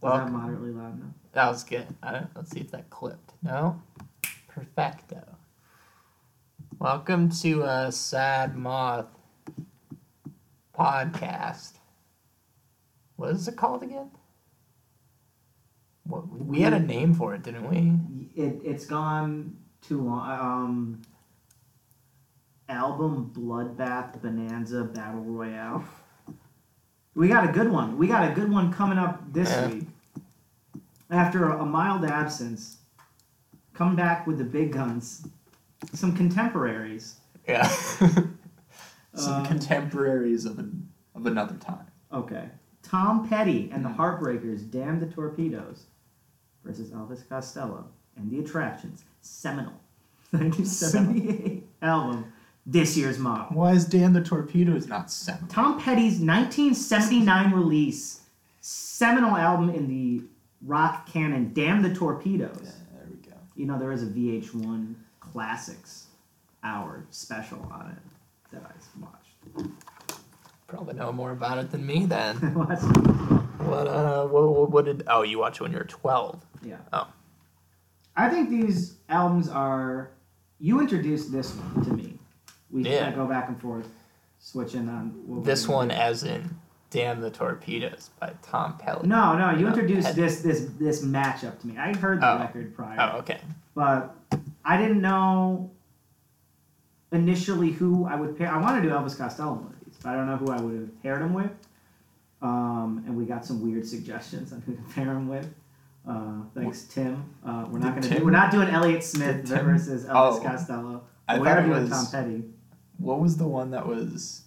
Well, that moderately loud enough? that was good. I don't, let's see if that clipped. No? Perfecto. Welcome to a Sad Moth podcast. What is it called again? What, we had a name for it, didn't we? It it's gone too long. Um, album Bloodbath Bonanza Battle Royale. We got a good one. We got a good one coming up this Yeah. week. After a, mild absence, come back with the big guns. Some contemporaries. Yeah. Some Um, contemporaries of an, of another time. Okay. Tom Petty and the Mhm. Heartbreakers, Damn the Torpedoes, versus Elvis Costello and the Attractions, seminal 1978 album, this year's model. Why is Damn the Torpedoes not seven? Tom Petty's 1979 release, seminal album in the rock canon, Damn the Torpedoes. Yeah, there we go. You know, there is a VH1 Classics hour special on it that I watched. Probably know more about it than me then. What uh what, what, what did oh you watched it when you were twelve. Yeah. Oh. I think these albums are. You introduced this one to me. We Yeah. kind of go back and forth, switching on. what This one do. as in Damn the Torpedoes by Tom Petty. No, no, you No, introduced Pet- this this this matchup to me. I heard the Oh. record prior, Oh, okay. but I didn't know initially who I would pair. I want to do Elvis Costello in one of these, but I don't know who I would have paired him with. Um, and we got some weird suggestions on who to pair him with. Uh, thanks, Tim. Uh, we're not going to do. We're not doing Elliott Smith versus Elvis Oh. Costello. I we thought it doing was- Tom Petty. What was the one that was?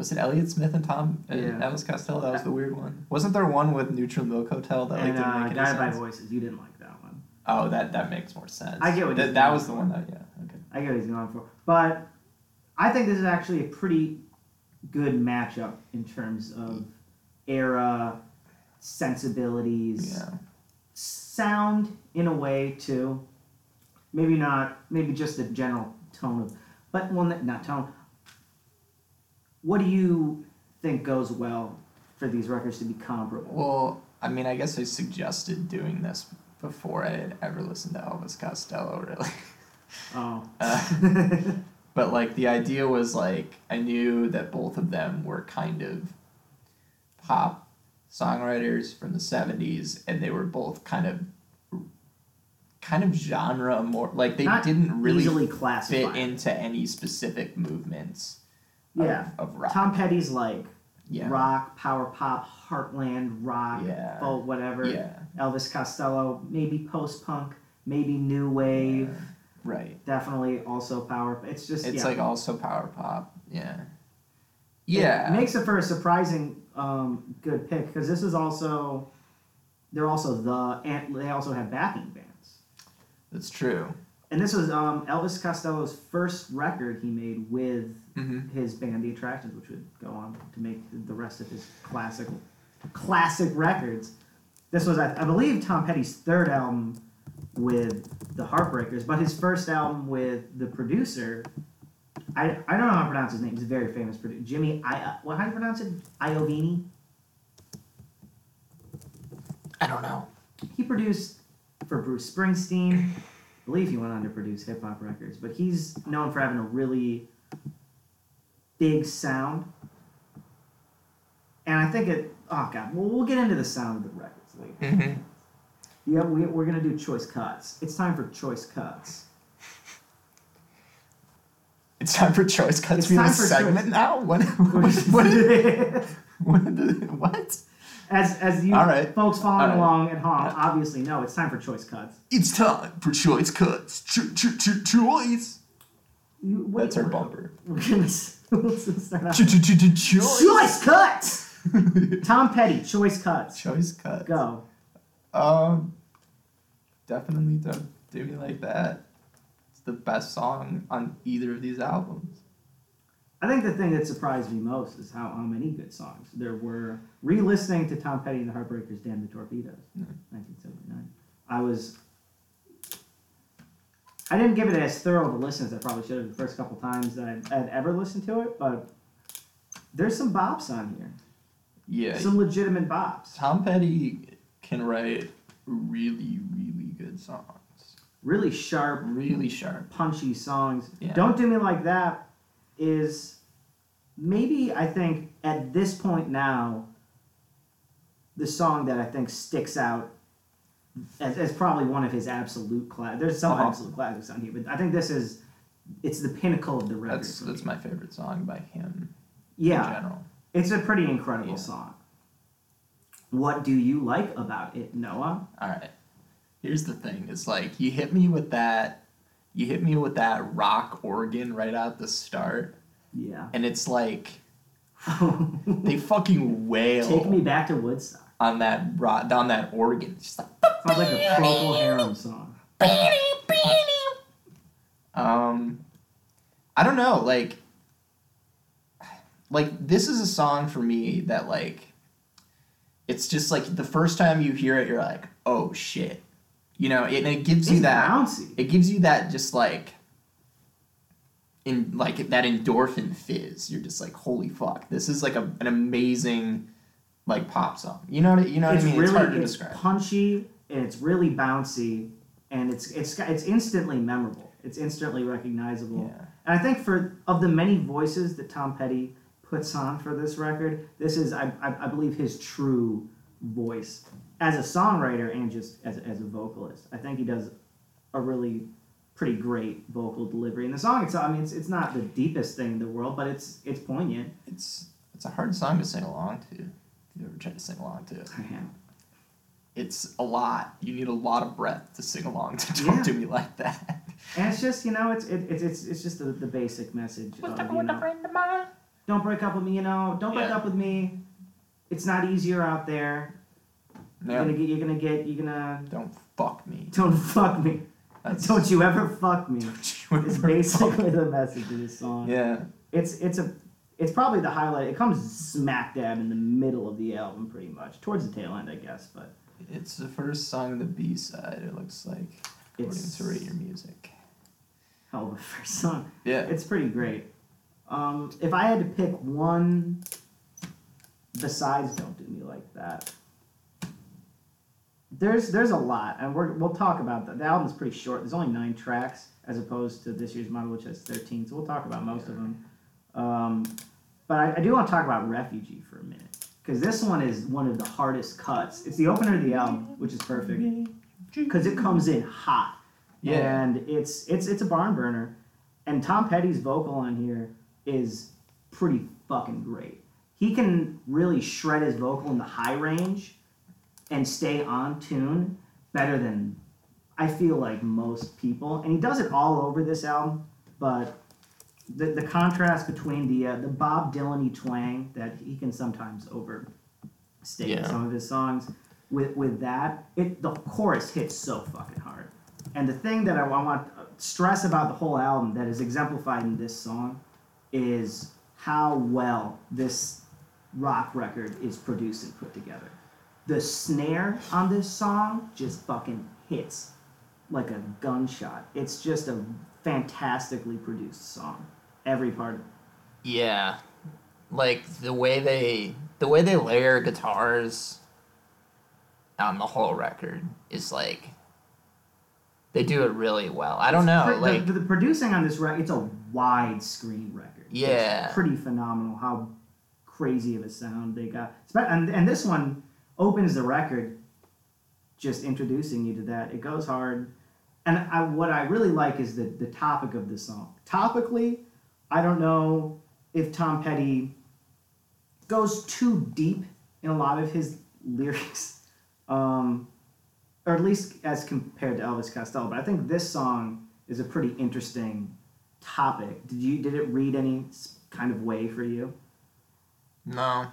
Was it Elliot Smith and Tom and Yeah. Elvis Costello? That was the weird one. Wasn't there one with Neutral Milk Hotel that like and didn't uh, make any Guided by sense? Voices. You didn't like that one. Oh, that that makes more sense. I get what that, he's that going was the for. one that yeah okay. I get what he's going for. But I think this is actually a pretty good matchup in terms of era, sensibilities, Yeah. sound in a way too. Maybe not, maybe just the general tone of, but well, n- not tone. What do you think goes well for these records to be comparable? Well, I mean, I guess I suggested doing this before I had ever listened to Elvis Costello, really. Oh. Uh, But like the idea was like I knew that both of them were kind of pop songwriters from the 70s and they were both kind of kind of genre more like they Not didn't really fit into any specific movements Yeah. of rock. Tom Petty's like yeah. rock, power pop, heartland rock, Yeah. folk, whatever. Yeah. Elvis Costello, maybe post punk, maybe new wave, Right. definitely also power. It's just It's yeah. like also power pop. Yeah. It Yeah. makes it for a surprising um, good pick because this is also they're also the and they also have backing bands. That's true. And this was um, Elvis Costello's first record he made with Mm-hmm. his band The Attractions, which would go on to make the rest of his classic classic records. This was, I, I believe, Tom Petty's third album with the Heartbreakers, but his first album with the producer. I, I don't know how to pronounce his name. He's a very famous producer. Jimmy, I, uh, well, how do you pronounce it? Iovini. I don't know. He produced for Bruce Springsteen. I believe he went on to produce hip hop records, but he's known for having a really big sound. And I think it. Oh god, well we'll get into the sound of the records later. Mm-hmm. Yeah, we, we're gonna do choice cuts. It's time for choice cuts. It's time for choice cuts. It's We have a time for segment choice- now. What? What? What? what, what? as as you right. folks following right. along at home Yeah. obviously know, it's time for choice cuts. It's time for choice cuts. Ch- ch- ch- choice. You, what- That's our bumper. Let's start ch- choice. Choice cuts. Tom Petty, choice cuts. choice cuts. Go. Um, definitely don't do me like that. It's the best song on either of these albums. I think the thing that surprised me most is how, how many good songs there were. Re-listening to Tom Petty and the Heartbreakers' "Damn the Torpedoes," mm-hmm. Yeah. 1979. I was. I didn't give it as thorough of a listen as I probably should have the first couple times that I'd, I'd ever listened to it, but there's some bops on here. Yeah, some legitimate bops. Tom Petty can write really, really good songs. Really sharp, Really sharp. punchy songs. Yeah. Don't Do Me Like That is maybe, I think, at this point now, the song that I think sticks out as, as probably one of his absolute class. There's some Uh-huh. absolute classics on here, but I think this is, it's the pinnacle of the record. That's that's my favorite song by him yeah. in general. It's a pretty incredible Yeah. song. What do you like about it, Noah? All right. Here's the thing: it's like you hit me with that, you hit me with that rock organ right out the start, Yeah. and it's like they fucking wail Take me back to Woodstock. on that rock, on that organ. It's just like Sounds like a Procol Harum song. Um, I don't know, like, like this is a song for me that like, it's just like the first time you hear it, you're like, oh shit, you know, and it gives you that, bouncy. it gives you that just like, in like that endorphin fizz. You're just like, holy fuck, this is like a, an amazing, like pop song. You know what you know what it's I mean? really it's hard to it's describe. punchy and it's really bouncy and it's it's it's instantly memorable. It's instantly recognizable. Yeah. And I think for of the many voices that Tom Petty puts on for this record, this is I, I, I believe his true voice as a songwriter and just as, as a vocalist. I think he does a really pretty great vocal delivery. And the song itself, I mean, it's, it's not the deepest thing in the world, but it's it's poignant. It's it's a hard song to sing along to. If you ever tried to sing along to. it, I am. it's a lot. You need a lot of breath to sing along to "Don't Yeah. Do Me Like That." And it's just you know it's it, it's it's it's just the, the basic message of you know, don't break up with me you know don't break Yeah. up with me it's not easier out there you're gonna get you're gonna get you're gonna Don't fuck me. don't fuck me That's don't you ever fuck me Don't it's basically the message of this song Yeah. it's it's a it's probably the highlight it comes smack dab in the middle of the album pretty much towards the tail end I guess but It's the first song of the B side. It looks like according It's- to Rate Your Music. hell of a first song Yeah. It's pretty great. Um, if I had to pick one besides "Don't Do Me Like That," there's there's a lot, and we're, we'll talk about that. The album's pretty short. There's only nine tracks as opposed to this year's model, which has thirteen. So we'll talk about most of them. Um, but I, I do want to talk about "Refugee" for a minute because this one is one of the hardest cuts. It's the opener of the album, which is perfect because it comes in hot. Yeah. And it's it's it's a barn burner. And Tom Petty's vocal on here is pretty fucking great. He can really shred his vocal in the high range and stay on tune better than I feel like most people. And he does it all over this album, but the, the contrast between the uh, the Bob Dylan twang that he can sometimes overstate in some of his songs with with that it the chorus hits so fucking hard. And the thing that I wa- want to stress about the whole album that is exemplified in this song is how well this rock record is produced and put together. The snare on this song just fucking hits like a gunshot. It's just a fantastically produced song. Every part. Yeah, like the way they the way they layer guitars on the whole record is like they do it really well. I don't know, Pr- like the, the producing on this record, it's a wide screen record. It's Yeah. pretty phenomenal how crazy of a sound they got. And, and this one opens the record just introducing you to that. It goes hard. And I, what I really like is the, the topic of the song. Topically, I don't know if Tom Petty goes too deep in a lot of his lyrics, um, or at least as compared to Elvis Costello. But I think this song is a pretty interesting topic. Did you did it read any kind of way for you? no.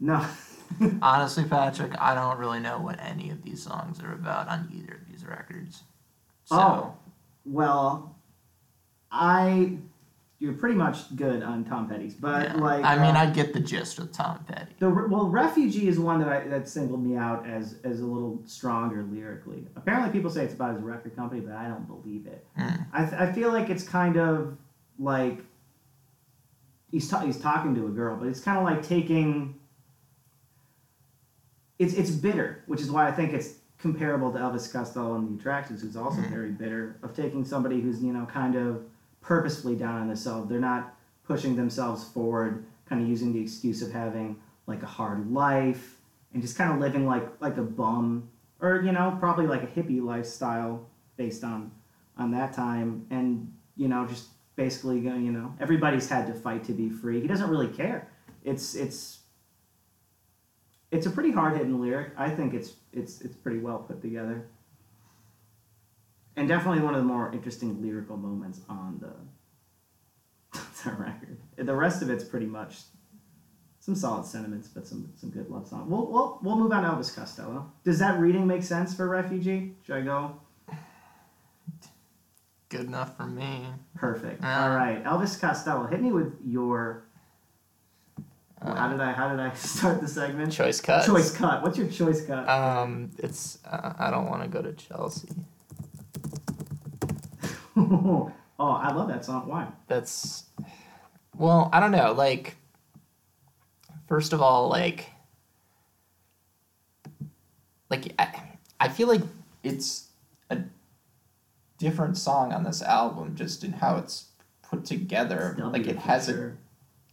No. Honestly, Patrick, I don't really know what any of these songs are about on either of these records. So Oh. well, I you're pretty much good on Tom Petty's, but yeah. like I mean, uh, I get the gist with Tom Petty. The well, refugee is one that I, that singled me out as as a little stronger lyrically. Apparently, people say it's about his record company, but I don't believe it. Mm. I, th- I feel like it's kind of like he's ta- he's talking to a girl, but it's kind of like taking it's it's bitter, which is why I think it's comparable to Elvis Costello and the Attractions, who's also Mhm. very bitter of taking somebody who's you know kind of purposefully down on themselves. They're not pushing themselves forward, kind of using the excuse of having like a hard life and just kind of living like like a bum or you know probably like a hippie lifestyle based on on that time and you know just basically you know everybody's had to fight to be free he doesn't really care it's it's it's a pretty hard-hitting lyric i think it's it's it's pretty well put together and definitely one of the more interesting lyrical moments on the the record the rest of it's pretty much some solid sentiments but some some good love song we'll, we'll, we'll move on to elvis costello does that reading make sense for refugee should i go Good enough for me. Perfect. Yeah. All right, Elvis Costello, hit me with your. How did I how did I start the segment? Choice cut. Choice cut. What's your choice cut? Um, it's uh, I don't want to go to Chelsea. oh, I love that song. Why? That's well, I don't know. Like, first of all, like, like I, I feel like It's a different song on this album, just in how it's put together. It's like it has a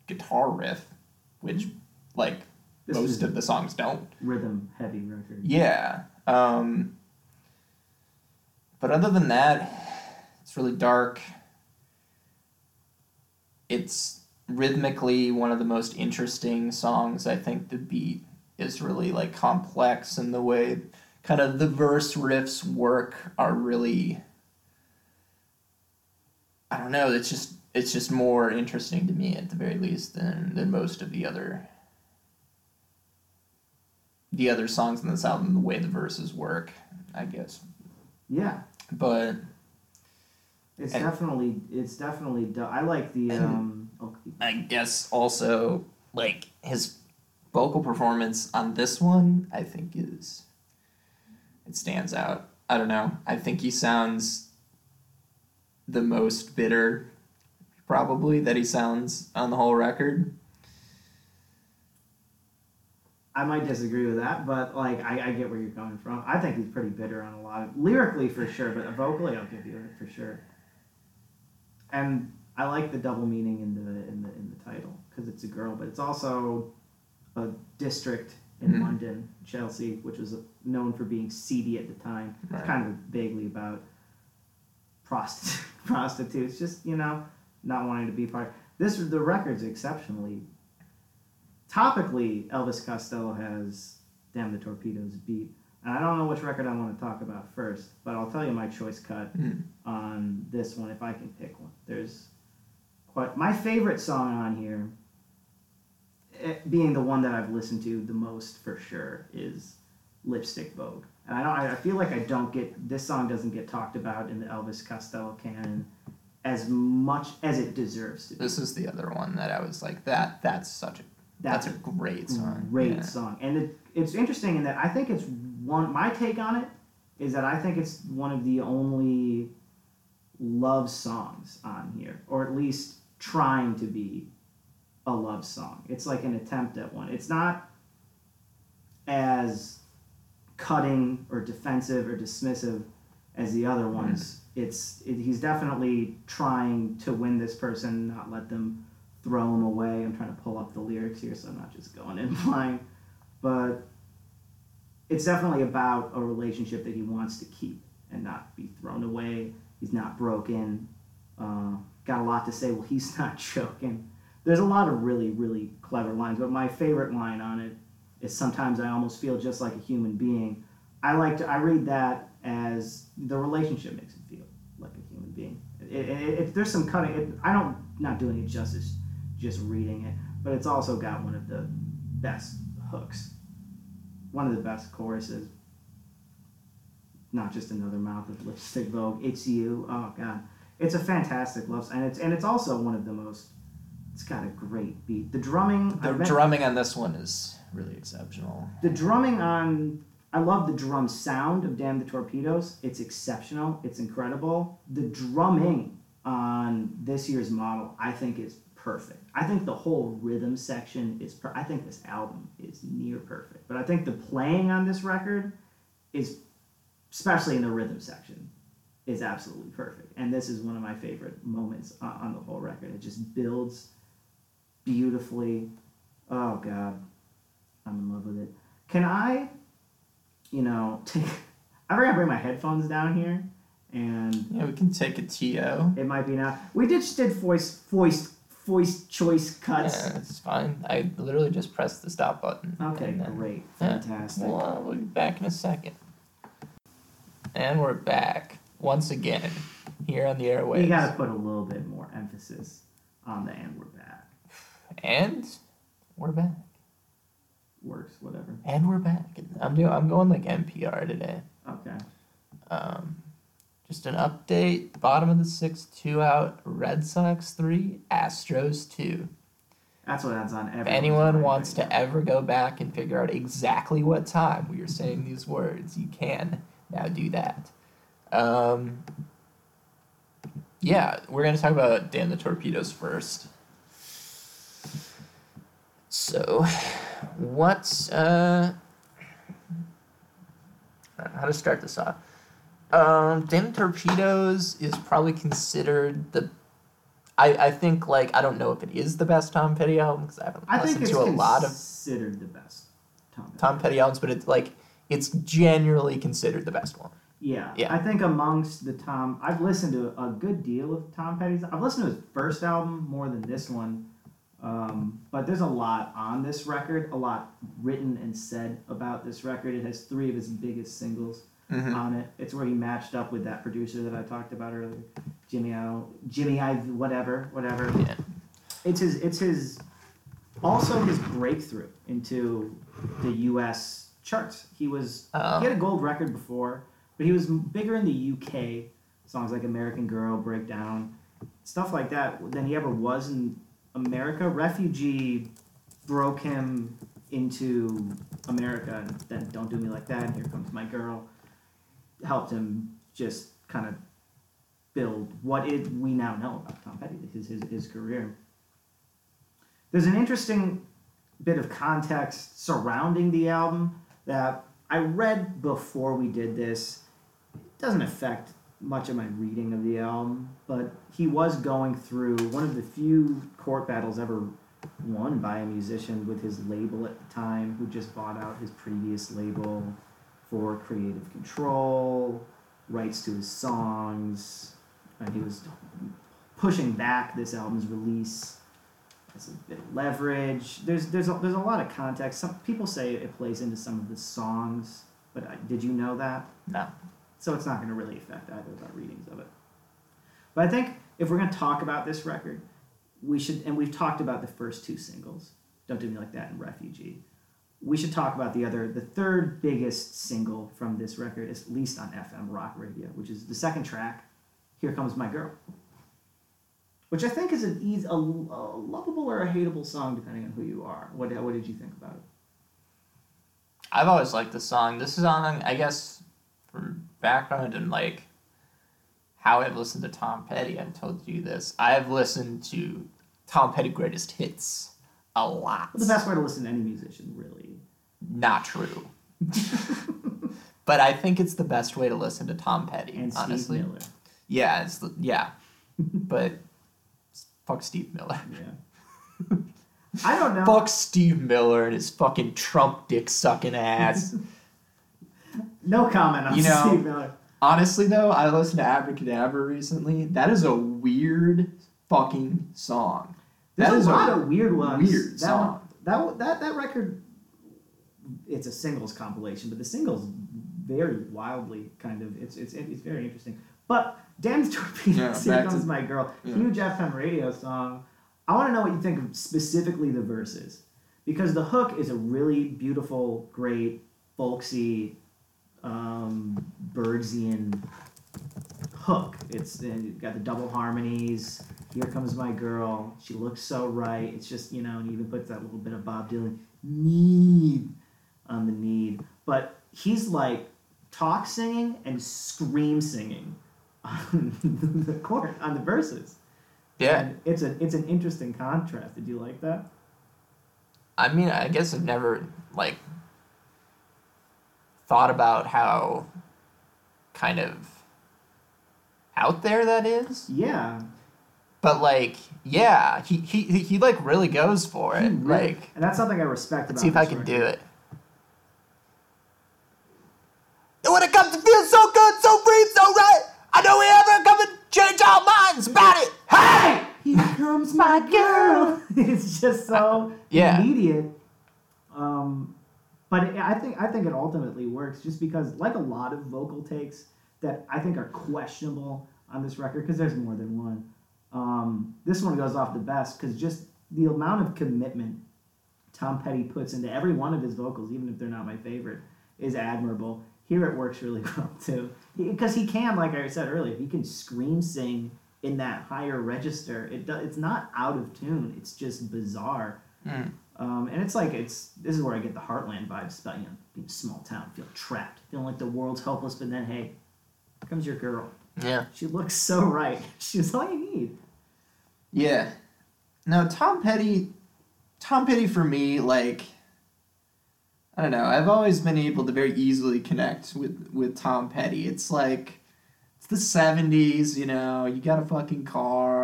guitar riff, which like This most of the songs don't. rhythm heavy record. Yeah. Um, but other than that, it's really dark. It's rhythmically one of the most interesting songs. I think the beat is really like complex and the way kind of the verse riffs work are really I don't know, it's just it's just more interesting to me at the very least than than most of the other the other songs in this album, the way the verses work, I guess. Yeah, But it's And- definitely it's definitely. Du- I like the um. Oh, I guess also like his vocal performance on this one, I think is it stands out. I don't know. I think he sounds the most bitter probably that he sounds on the whole record. I might disagree with that, but like I, I get where you're coming from. I think he's pretty bitter on a lot of lyrically for sure, but vocally I'll give you it for sure. And I like the double meaning in the in the in the title because it's a girl, but it's also a district in Mhm. London, Chelsea, which was known for being seedy at the time. Right. Kind of vaguely about prostitutes, prostitutes, just you know, not wanting to be part. This the record's exceptionally topically, Elvis Costello has "Damn the Torpedoes" beat, and I don't know which record I want to talk about first, but I'll tell you my choice cut Mm. on this one if I can pick one. There's quite my favorite song on here, it being the one that I've listened to the most for sure, is "Lipstick Vogue," and I don't. I feel like I don't get this song doesn't get talked about in the Elvis Costello canon as much as it deserves to. be. This is the other one that I was like that that's such a that's, a great song. Great Yeah. song, and it, it's interesting in that I think it's one. My take on it is that I think it's one of the only love songs on here, or at least trying to be a love song. It's like an attempt at one. It's not as cutting or defensive or dismissive as the other ones. It's it, he's definitely trying to win this person, not let them throw him away. I'm trying to pull up the lyrics here, so I'm not just going in blind. But it's definitely about a relationship that he wants to keep and not be thrown away. He's not broken. Uh, got a lot to say. Well, he's not joking. There's a lot of really, really clever lines, but my favorite line on it is sometimes I almost feel just like a human being. I like to. I read that as the relationship makes him feel like a human being. It, there's some cutting. It, I don't not doing it justice just reading it, but it's also got one of the best hooks, one of the best choruses. Not just another mouth of lipstick vogue. It's you. Oh God, it's a fantastic love, song. and it's and it's also one of the most. It's got a great beat. The drumming. The drumming on this one is really exceptional. the drumming on I love the drum sound of Damn the Torpedoes. It's exceptional. It's incredible. The drumming on this year's model, I think, is perfect. I think the whole rhythm section is. Per- I think this album is near perfect. But I think the playing on this record is, especially in the rhythm section, is absolutely perfect. And this is one of my favorite moments on, on the whole record. It just builds beautifully. Oh God, I'm in love with it. Can I, you know, take? I forgot to bring my headphones down here, and Yeah, we can take a TO. it might be now. We did just did voice voice voice choice cuts. Yeah, it's fine. I literally just pressed the stop button. Okay, then- great, Yeah. fantastic. Well, uh, we'll be back in a second. And we're back once again here on the airwaves. You gotta put a little bit more emphasis on the and we're back. And we're back. Works, whatever. And we're back. I'm doing. I'm going like NPR today. Okay. Um, just an update. Bottom of the sixth, two out. Red Sox three, Astros two. That's what that's on. If anyone wants to ever go back and figure out exactly what time we are saying these words, you can now do that. Um, yeah, we're gonna talk about Damn the Torpedoes first. So, what's uh, how to start this off? Um, Damn Torpedoes is probably considered the. I, I think like I don't know if it is the best Tom Petty album because I haven't I listened to a lot of considered the best. Tom. Petty. Tom Petty albums, but it's like it's generally considered the best one. Yeah. Yeah. I think amongst the Tom, I've listened to a good deal of Tom Petty's. I've listened to his first album more than this one. Um, but there's a lot on this record, a lot written and said about this record. It has three of his biggest singles on it. It's where he matched up with that producer that I talked about earlier, Jimmy I, Jimmy I, whatever, whatever. Yeah. It's his. It's his. Also, his breakthrough into the U.S. charts. He was Um, he had a gold record before, but he was bigger in the UK. Songs like American Girl, Breakdown, stuff like that than he ever was in America. Refugee broke him into America, and then Don't Do Me Like That, Here Comes My Girl helped him just kind of build what it, we now know about Tom Petty, his, his, his career. There's an interesting bit of context surrounding the album that I read before we did this. It doesn't affect much of my reading of the album, but he was going through one of the few court battles ever won by a musician with his label at the time, who just bought out his previous label for creative control, rights to his songs, and he was pushing back this album's release as a bit of leverage. There's there's a, there's a lot of context. Some people say it plays into some of the songs, but I, did you know that? No. So it's not going to really affect either of our readings of it. But I think if we're going to talk about this record, we should, and we've talked about the first two singles, "Don't Do Me Like That" and "Refugee." We should talk about the other, the third biggest single from this record, at least on FM rock radio, which is the second track, "Here Comes My Girl," which I think is an easy, a, a lovable or a hateable song depending on who you are. What what did you think about it? I've always liked the song. This is on, I guess, for background and like how I've listened to Tom Petty. I've told you this. I've listened to Tom Petty greatest hits a lot. Well, the best way to listen to any musician, really. Not true. but I think it's the best way to listen to Tom Petty. And Steve honestly, Miller. yeah, it's the, yeah, but fuck Steve Miller. Yeah. I don't know. Fuck Steve Miller and his fucking Trump dick sucking ass. No comment on You know- Steve Miller. Honestly, though, I listened to Abracadabra recently. That is a weird fucking song. There's That a is lot of weird ones. weird that song. One, that that that record. It's a singles compilation, but the singles vary wildly. Kind of, it's it's it's very interesting. But Dan's Torpedoes, Yeah, Here Comes to- My Girl, yeah. huge FM radio song. I want to know what you think of specifically the verses, because the hook is a really beautiful, great, folksy, um, Byrdsian hook. It's and got the double harmonies. Here comes my girl. She looks so right. It's just you know, and he even puts that little bit of Bob Dylan need on the need. But he's like talk singing and scream singing on the chord on the verses. Yeah. And it's a it's an interesting contrast. Did you like that? I mean, I guess I've never like thought about how kind of out there that is. Yeah. But like, yeah, he he he, like really goes for it. Really- like, and that's something I respect let's see if I can record. do it. And when it comes to feel so good, so free, so right, I know we ever come and change our minds about it. Hey! Here comes my girl. it's just so Yeah. immediate. Um, but I think I think it ultimately works just because, like a lot of vocal takes that I think are questionable on this record, because there's more than one. Um, this one goes off the best because just the amount of commitment Tom Petty puts into every one of his vocals, even if they're not my favorite, is admirable. Here it works really well too, because he can, like I said earlier, he can scream sing in that higher register. It do, it's not out of tune. It's just bizarre. Mm. Um, and it's like it's this is where I get the Heartland vibes about you know being a small town, feeling trapped, feeling like the world's helpless. But then hey, here comes your girl. Yeah. She looks so right. She's all you need. Yeah. No, Tom Petty. Tom Petty for me, like. I don't know. I've always been able to very easily connect with with Tom Petty. It's like it's the seventies, you know. You got a fucking car.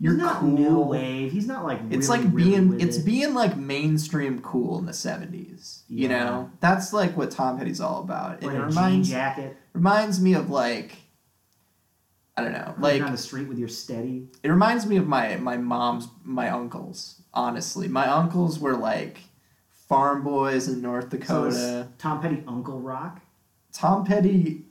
You're He's not cool. new wave. He's not like It's really, like being it's it. being like mainstream cool in the seventies. You know, that's like what Tom Petty's all about. And it wearing a jean reminds jacket, reminds me of like I don't know, like like on the street with your steady. it reminds me of my my mom's my uncles. Honestly, my uncles were like farm boys in North Dakota. is Tom Petty Uncle Rock. Tom Petty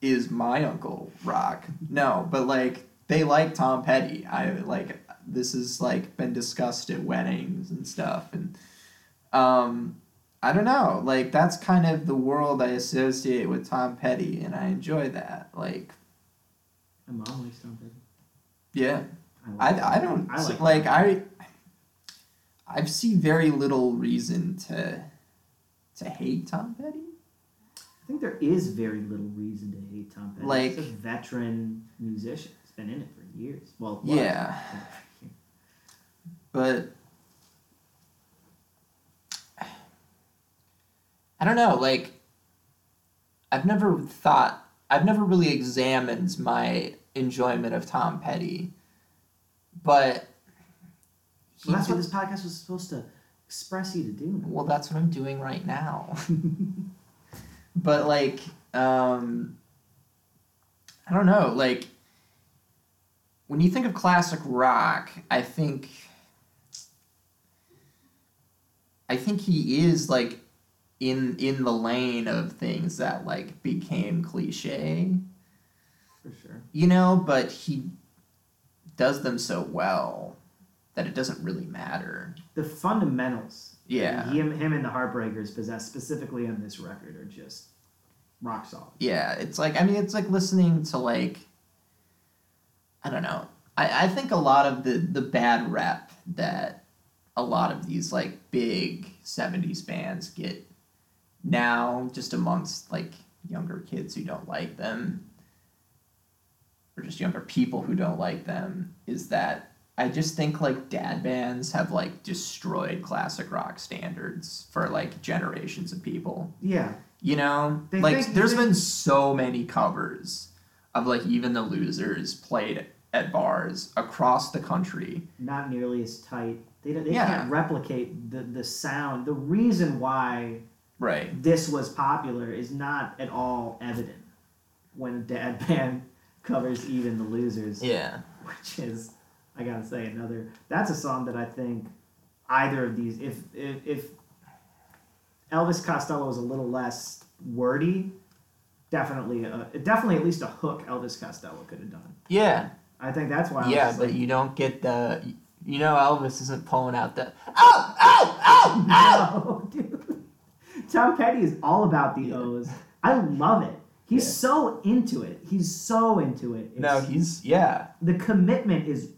is my uncle Rock. No, but like they like Tom Petty. I like this has like been discussed at weddings and stuff and um I don't know. Like that's kind of the world I associate with Tom Petty and I enjoy that. Like I'm likes Tom Petty. yeah. I, like I, I don't. I like, like I I see very little reason to to hate Tom Petty. I think there is very little reason to hate Tom Petty. Like- He's a veteran musician. Been in it for years. Well. Yeah. But I don't know, like I've never thought I've never really examined my enjoyment of Tom Petty. But Well, that's what this podcast was supposed to express you to do. well that's what I'm doing right now. but like um I don't know, like when you think of classic rock, I think I think he is like in in the lane of things that like became cliche, For sure. you know, but he does them so well that it doesn't really matter. The fundamentals. Yeah. Him, him and the Heartbreakers possess specifically on this record are just rock solid. Yeah, it's like I mean it's like listening to like I don't know. I, I think a lot of the the bad rep that a lot of these like big seventies bands get now just amongst like younger kids who don't like them or just younger people who don't like them is that I just think like dad bands have like destroyed classic rock standards for like generations of people. Yeah. You know, They like there's been so many covers of like even the losers played at bars across the country. Not nearly as tight. They, don't- they Yeah. can't replicate the, the sound. The reason why Right. this was popular is not at all evident when a dad band covers even the losers. Yeah. which is I gotta say another. That's a song that I think either of these, if if, if Elvis Costello was a little less wordy, definitely, uh, definitely at least a hook Elvis Costello could have done. Yeah. I think that's why. I was Yeah, but like, you don't get the you know Elvis isn't pulling out the oh oh oh oh no, dude. Tom Petty is all about the O's. I love it. He's Yeah. so into it. He's so into it. No, he's yeah. the commitment is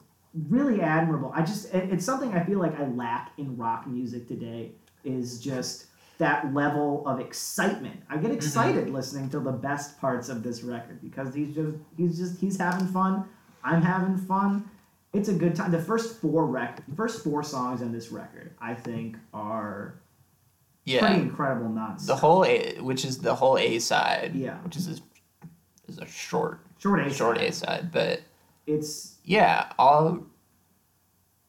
really admirable. I just it- it's something I feel like I lack in rock music today is just that level of excitement. I get mm-hmm. excited listening to the best parts of this record because he's just he's just he's having fun. I'm having fun it's a good time. The first four rec, first four songs on this record, I think, are Yeah. pretty incredible nonsense. The whole A, which is the whole A side. Yeah. Which is a, is a short short A short. A side, but It's yeah, all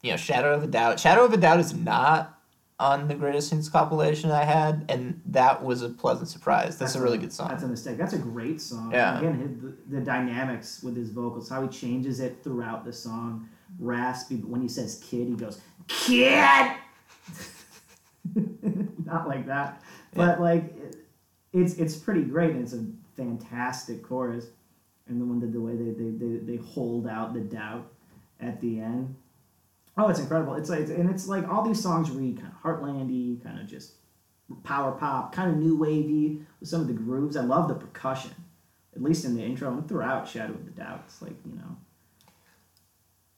you know, Shadow of a Doubt. Shadow of a Doubt is not on the greatest hits compilation I had, and that was a pleasant surprise. That's, a really good song. That's a mistake. That's a great song. Yeah. Again, his, the, the dynamics with his vocals, how he changes it throughout the song. Raspy, but when he says kid, he goes, kid! Not like that. But, like, it, it's it's pretty great, and it's a fantastic chorus. And the one that the way they, they, they, they hold out the doubt at the end. Oh, it's incredible. It's like, and it's like all these songs read kind of heartlandy, kind of just power pop, kind of new wavy with some of the grooves. I love the percussion, at least in the intro and throughout Shadow of the Doubt. It's like you know,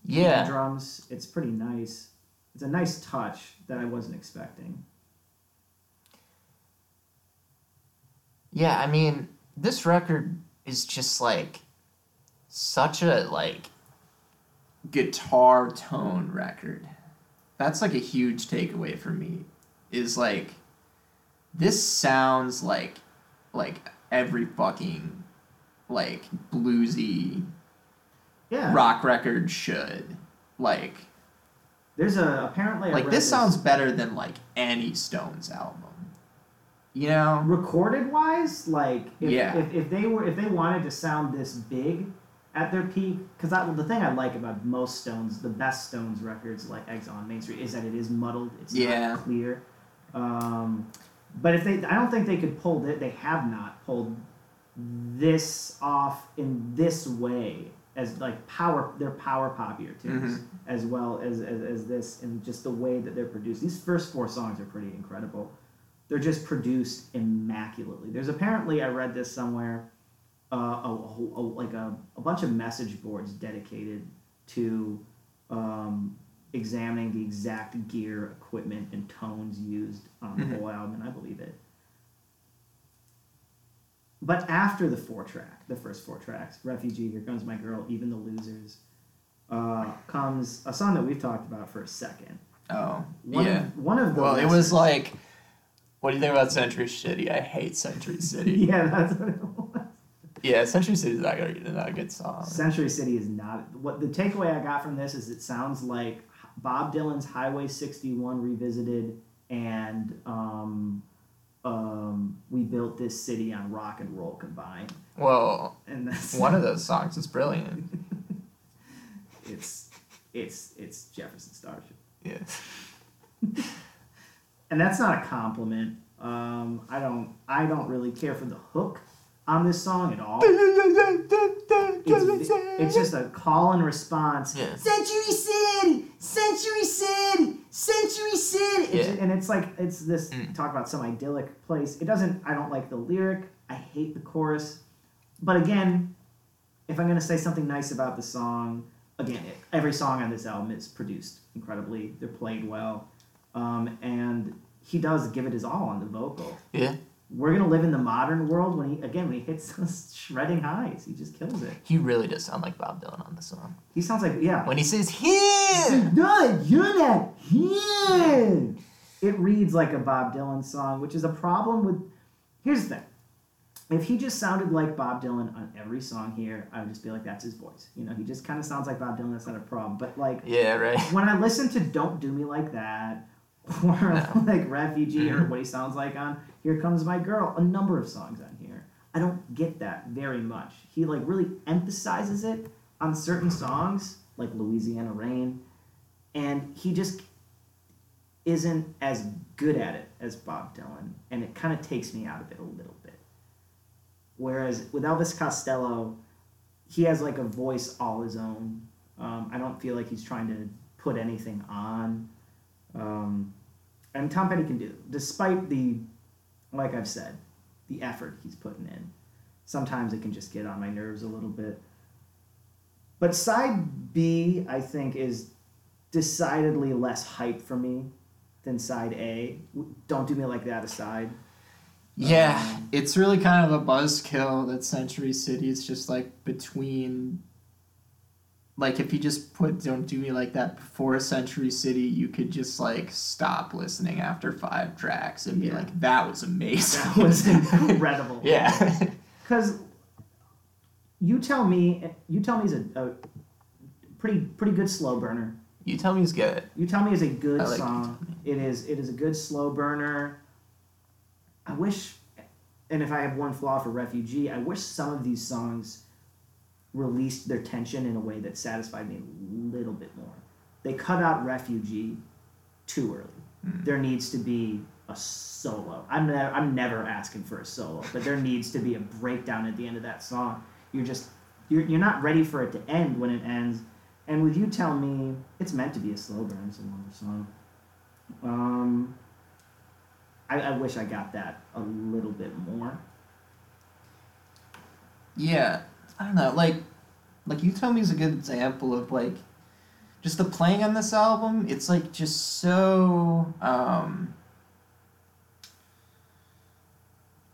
yeah. the drums. It's pretty nice. It's a nice touch that I wasn't expecting. Yeah, I mean, this record is just like such a like guitar tone record. That's like a huge takeaway for me. Is like this sounds like like every fucking like bluesy Yeah, rock record should. Like there's a apparently I like read this sounds better than like any Stones album. You know? recorded wise. Like if, Yeah. if, if they were if they wanted to sound this big at their peak, because the thing I like about most Stones, the best Stones records like Exile on Main Street, is that it is muddled. It's Yeah. not clear. Um, but if they, I don't think they could pull it. They have not pulled this off in this way as like power. They're power poppier tunes as well as, as as this, and just the way that they're produced. These first four songs are pretty incredible. They're just produced immaculately. There's apparently I read this somewhere, uh, a, a, a like a, a bunch of message boards dedicated to um, examining the exact gear, equipment, and tones used on the Mhm. whole album, and I believe it. But after the four track, the first four tracks, Refugee, Here Comes My Girl, Even the Losers, uh, comes a song that we've talked about for a second. Oh. One yeah. Of, one of the Well, it was like, what do you think about Century City? I hate Century City. yeah, that's what it was. Yeah, Century City's not gonna not a good song. Century City is not. What the takeaway I got from this is it sounds like Bob Dylan's Highway 61 revisited and um, um, we built this city on rock and roll combined. Well, And that's one of those songs is brilliant. it's it's it's Jefferson Starship. Yeah. and that's not a compliment. Um, I don't I don't really care for the hook on this song at all. It's, it's just a call and response. Yeah. Century City, Century City, Century City, It's- Yeah. and it's like it's this Mm. talk about some idyllic place. It doesn't. I don't like the lyric. I hate the chorus. But again, if I'm gonna say something nice about the song, again, it, every song on this album is produced incredibly. They're played well, um, and he does give it his all on the vocal. Yeah. We're gonna live in the modern world when he again when he hits those shredding highs, he just kills it. He really does sound like Bob Dylan on the song. He sounds like yeah. When he says here, No, you're not here. It reads like a Bob Dylan song, which is a problem with. Here's the thing. If he just sounded like Bob Dylan on every song here, I would just be like, that's his voice. You know, he just kind of sounds like Bob Dylan. That's not a problem. But like, yeah, right. when I listen to "Don't Do Me Like That" or No. like "Refugee" or what he sounds like on "Here Comes My Girl," a number of songs on here, I don't get that very much. He like really emphasizes it on certain songs, like "Louisiana Rain," and he just isn't as good at it as Bob Dylan, and it kind of takes me out of it a little bit. Whereas with Elvis Costello, he has like a voice all his own. Um, I don't feel like he's trying to put anything on. Um, and Tom Petty can do, despite the, like I've said, the effort he's putting in. Sometimes it can just get on my nerves a little bit. But side B, I think, is decidedly less hype for me than side A. Don't do me like that aside. Yeah, Um, it's really kind of a buzzkill that Century City is just like between like if you just put "Don't Do Me Like That" before a Century City, you could just like stop listening after five tracks and be Yeah. like, "That was amazing." That was incredible. yeah. Because you tell me, you tell me is a, a pretty pretty good slow burner. You tell me it's good. You tell me is a good like song. It is it is a good slow burner. I wish, and if I have one flaw for Refugee, I wish some of these songs released their tension in a way that satisfied me a little bit more. They cut out Refugee too early. Mm. There needs to be a solo. I'm never, I'm never asking for a solo, but there needs to be a breakdown at the end of that song. You're just you're, you're not ready for it to end when it ends. And with you tell me it's meant to be a slow burn, it's a longer song. Um, I, I wish I got that a little bit more. Yeah, I don't know. Like, like me is a good example of like, just the playing on this album. It's like just so. um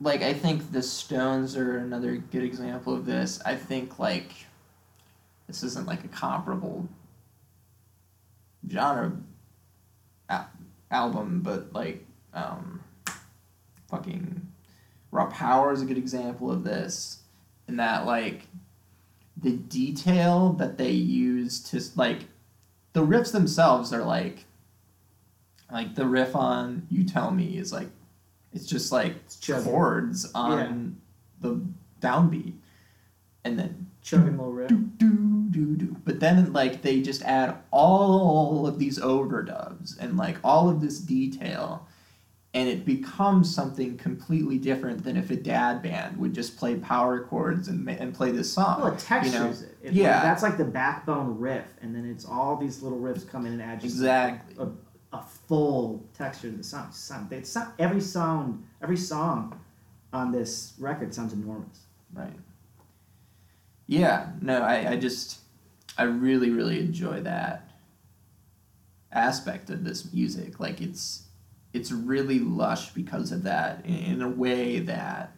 Like I think the Stones are another good example of this. I think like, this isn't like a comparable genre album, but like, um, fucking Raw Power is a good example of this and that like the detail that they use to like the riffs themselves are like like the riff on you tell me is like it's just like It's chords on the downbeat. And then chugging little riff. do do do do. But then like they just add all of these overdubs and like all of this detail and it becomes something completely different than if a dad band would just play power chords and, and play this song Well, it textures it. It- Yeah. that's like the backbone riff, and then it's all these little riffs come in and add just Exactly. a, a full texture to the song. Sound, it's not, every sound, every song on this record sounds enormous. Right. Yeah, no, I, I just, I really, really enjoy that aspect of this music. Like, it's, it's really lush because of that in, a way that,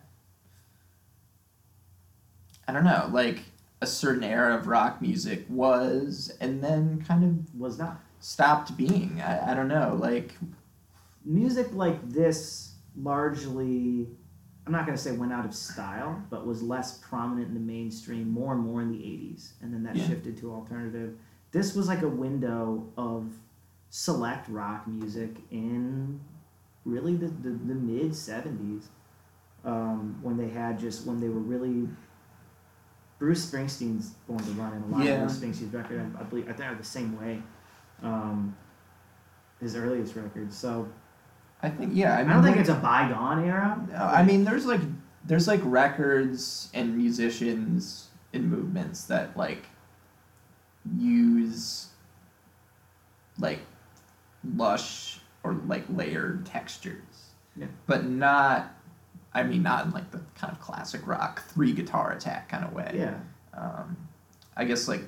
I don't know, like a certain era of rock music was and then kind of Was not stopped being. I, I don't know, like, music like this largely. I'm not going to say went out of style, but was less prominent in the mainstream more and more in the 80s. And then that Yeah. shifted to alternative. This was like a window of select rock music in really the, the, the mid 70s um, when they had just, when they were really. Bruce Springsteen's Born to Run in a lot Yeah. of Bruce Springsteen's record, I, I believe, I think are the same way. Um, his earliest records. So I think, yeah. I, I, don't think like- it's a bygone era. No, I mean, there's like there's like records and musicians and movements that like use like lush or like layered textures. Yeah. But not I mean not in like the kind of classic rock three guitar attack kind of way. Yeah, Um I guess like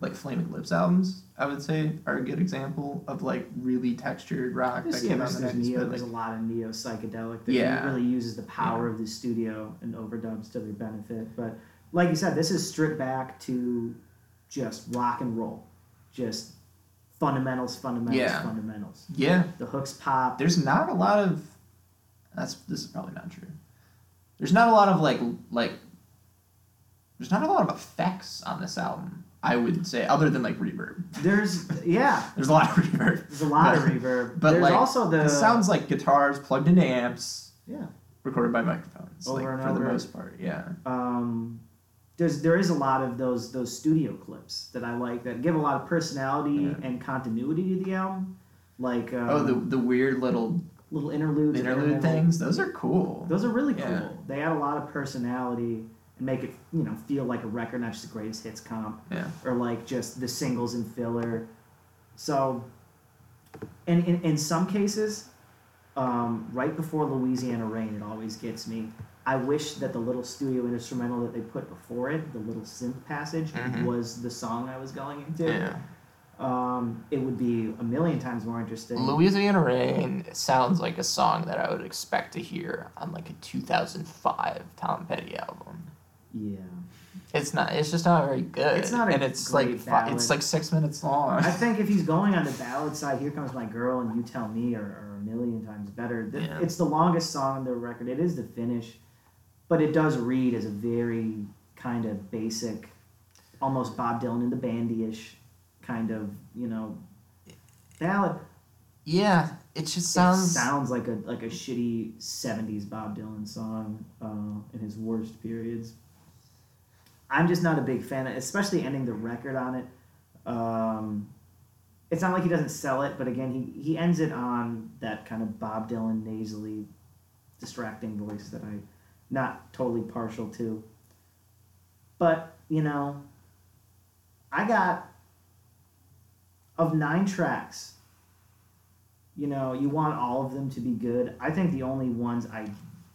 like Flaming Lips albums, I would say, are a good example of like really textured rock that yeah, came out there's, the there's 90s, neo, there's a lot of neo psychedelic that Yeah. really uses the power of the studio and overdubs to their benefit. But like you said, this is stripped back to just rock and roll, just fundamentals, fundamentals, Yeah. fundamentals. yeah, The hooks pop. there's not a lot of that's this is probably not true there's not a lot of like like there's not a lot of effects on this album i would say other than like reverb There's yeah, there's a lot of reverb there's a lot of reverb. but, there's like, also the it sounds like guitars plugged into amps yeah. recorded by microphones Over like and for the most part yeah um, there's there is a lot of those those studio clips that I like that give a lot of personality Yeah. and continuity to the album, like um, oh the the weird little little interludes, interlude things those are cool Those are really cool. Yeah. They add a lot of personality and make it you know feel like a record, not just a greatest hits comp yeah or like just the singles and filler. So, and in, in some cases, um, right before Louisiana Rain, it always gets me. I wish that the little studio instrumental that they put before it, the little synth passage, Mhm. was the song I was going into. Yeah. Um, it would be a million times more interesting. Louisiana Rain sounds like a song that I would expect to hear on like a 2005 Tom Petty album. yeah. It's not. It's just not very good. It's not a and it's like it's like six minutes long. I think if he's going on the ballad side, "Here Comes My Girl" and "You Tell Me" are, are a million times better. Th- Yeah. It's the longest song on the record. It is the finish, but it does read as a very kind of basic, almost Bob Dylan in the bandy-ish kind of you know ballad. yeah, it just It sounds. sounds like a like a shitty '70s Bob Dylan song uh, in his worst periods. I'm just not a big fan, of, especially ending the record on it. Um, it's not like he doesn't sell it, but again, he, he ends it on that kind of Bob Dylan nasally, distracting voice that I'm not totally partial to. But you know, I got of nine tracks you know, you want all of them to be good. I think the only ones I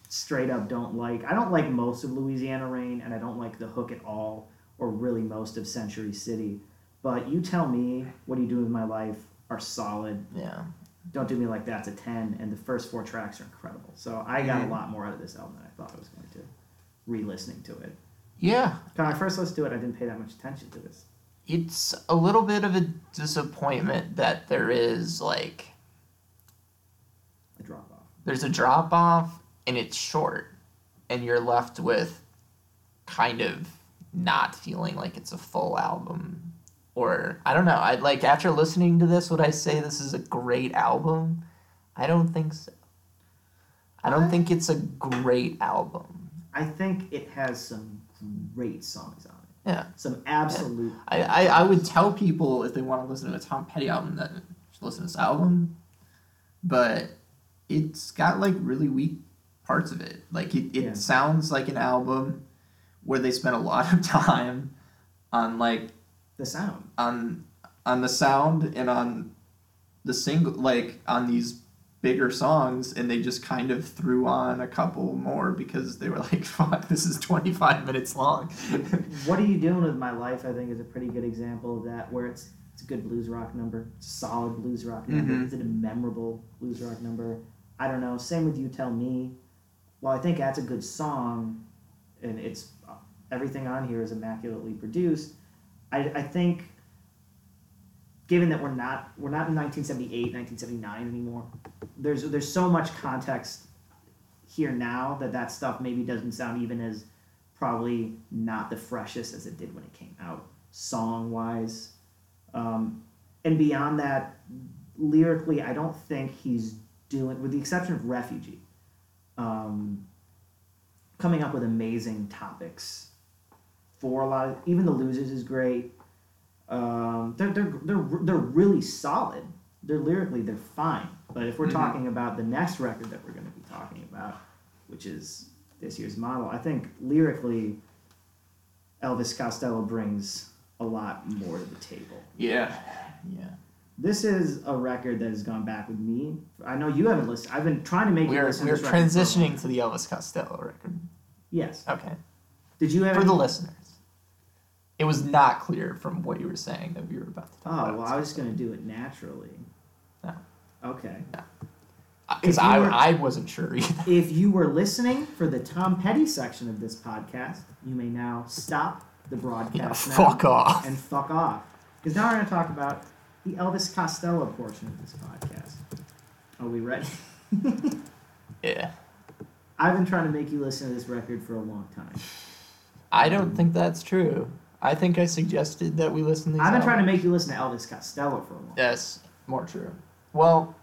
straight up don't like, I don't like most of Louisiana Rain, and I don't like the hook at all, or really most of Century City. But you tell me, what do you do with my life? Are solid. Yeah. Don't do me like that's a ten, and the first four tracks are incredible. So I got a lot more out of this album than I thought I was going to. Re-listening to it. Yeah. When I first listened to it, I didn't pay that much attention to this. It's a little bit of a disappointment that there is like A drop off. there's a drop off and it's short and you're left with kind of not feeling like it's a full album or I don't know I like after listening to this would I say this is a great album I don't think so I don't I- think it's a great album I think it has some great songs on it. yeah Some absolute I, I, I would tell people if they want to listen to a Tom Petty album that should listen to this album, but it's got like really weak parts of it. Like it, it Yeah. sounds like an album where they spent a lot of time on like the sound. on on the sound and on the single like on these bigger songs and they just kind of threw on a couple more because they were like fuck this is 25 minutes long What are you doing with my life? I think is a pretty good example of that, where it's it's a good blues rock number, solid blues rock number. Mhm. Is it a memorable blues rock number? I don't know. Same with you tell me. Well, I think that's a good song, and it's everything on here is immaculately produced. I, I think, given that we're not we're not in 1978, 1979 anymore, there's there's so much context here now that that stuff maybe doesn't sound even as probably not the freshest as it did when it came out, song wise. Um, and beyond that, lyrically, I don't think he's doing, with the exception of Refugee, um, coming up with amazing topics for a lot of, even The Losers is great. Um, they're, they're, they're, they're really solid. They're lyrically, they're fine. But if we're Mhm. talking about the next record that we're going to be talking about, which is this year's model, I think lyrically, Elvis Costello brings a lot more to the table. yeah yeah This is a record that has gone back with me. I know you haven't listened. I've been trying to make you we're, listen we're to this record for a long transitioning to the Elvis Costello record Yes. okay Did you have for any- the listeners it was not clear from what you were saying that we were about to talk Oh about well, I was just gonna do it naturally. No. Okay. because if I, were- I wasn't sure either If you were listening for the Tom Petty section of this podcast, you may now stop the yeah, broadcast now fuck off and fuck off. Because now we're going to talk about the Elvis Costello portion of this podcast. Are we ready? yeah I've been trying to make you listen to this record for a long time. I don't think that's true I think I suggested that we listen to these I've been trying to make you listen to Elvis Costello for a while. Yes, more true. Well,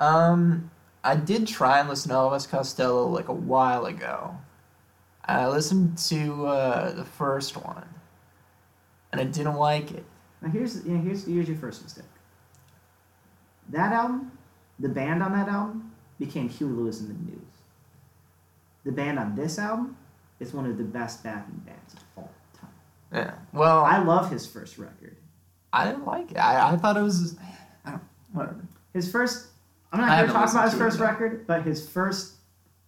um, I did try and listen to Elvis Costello like a while ago. I listened to uh, the first one, and I didn't like it. Now here's you know, here's here's your first mistake. That album, the band on that album, became Huey Lewis and the News. The band on this album is one of the best backing bands of all time. Yeah. Well, I, love his first record. I didn't like it. I, I thought it was. I don't. Whatever. His first. I'm not going to talk about his to it first record, but his first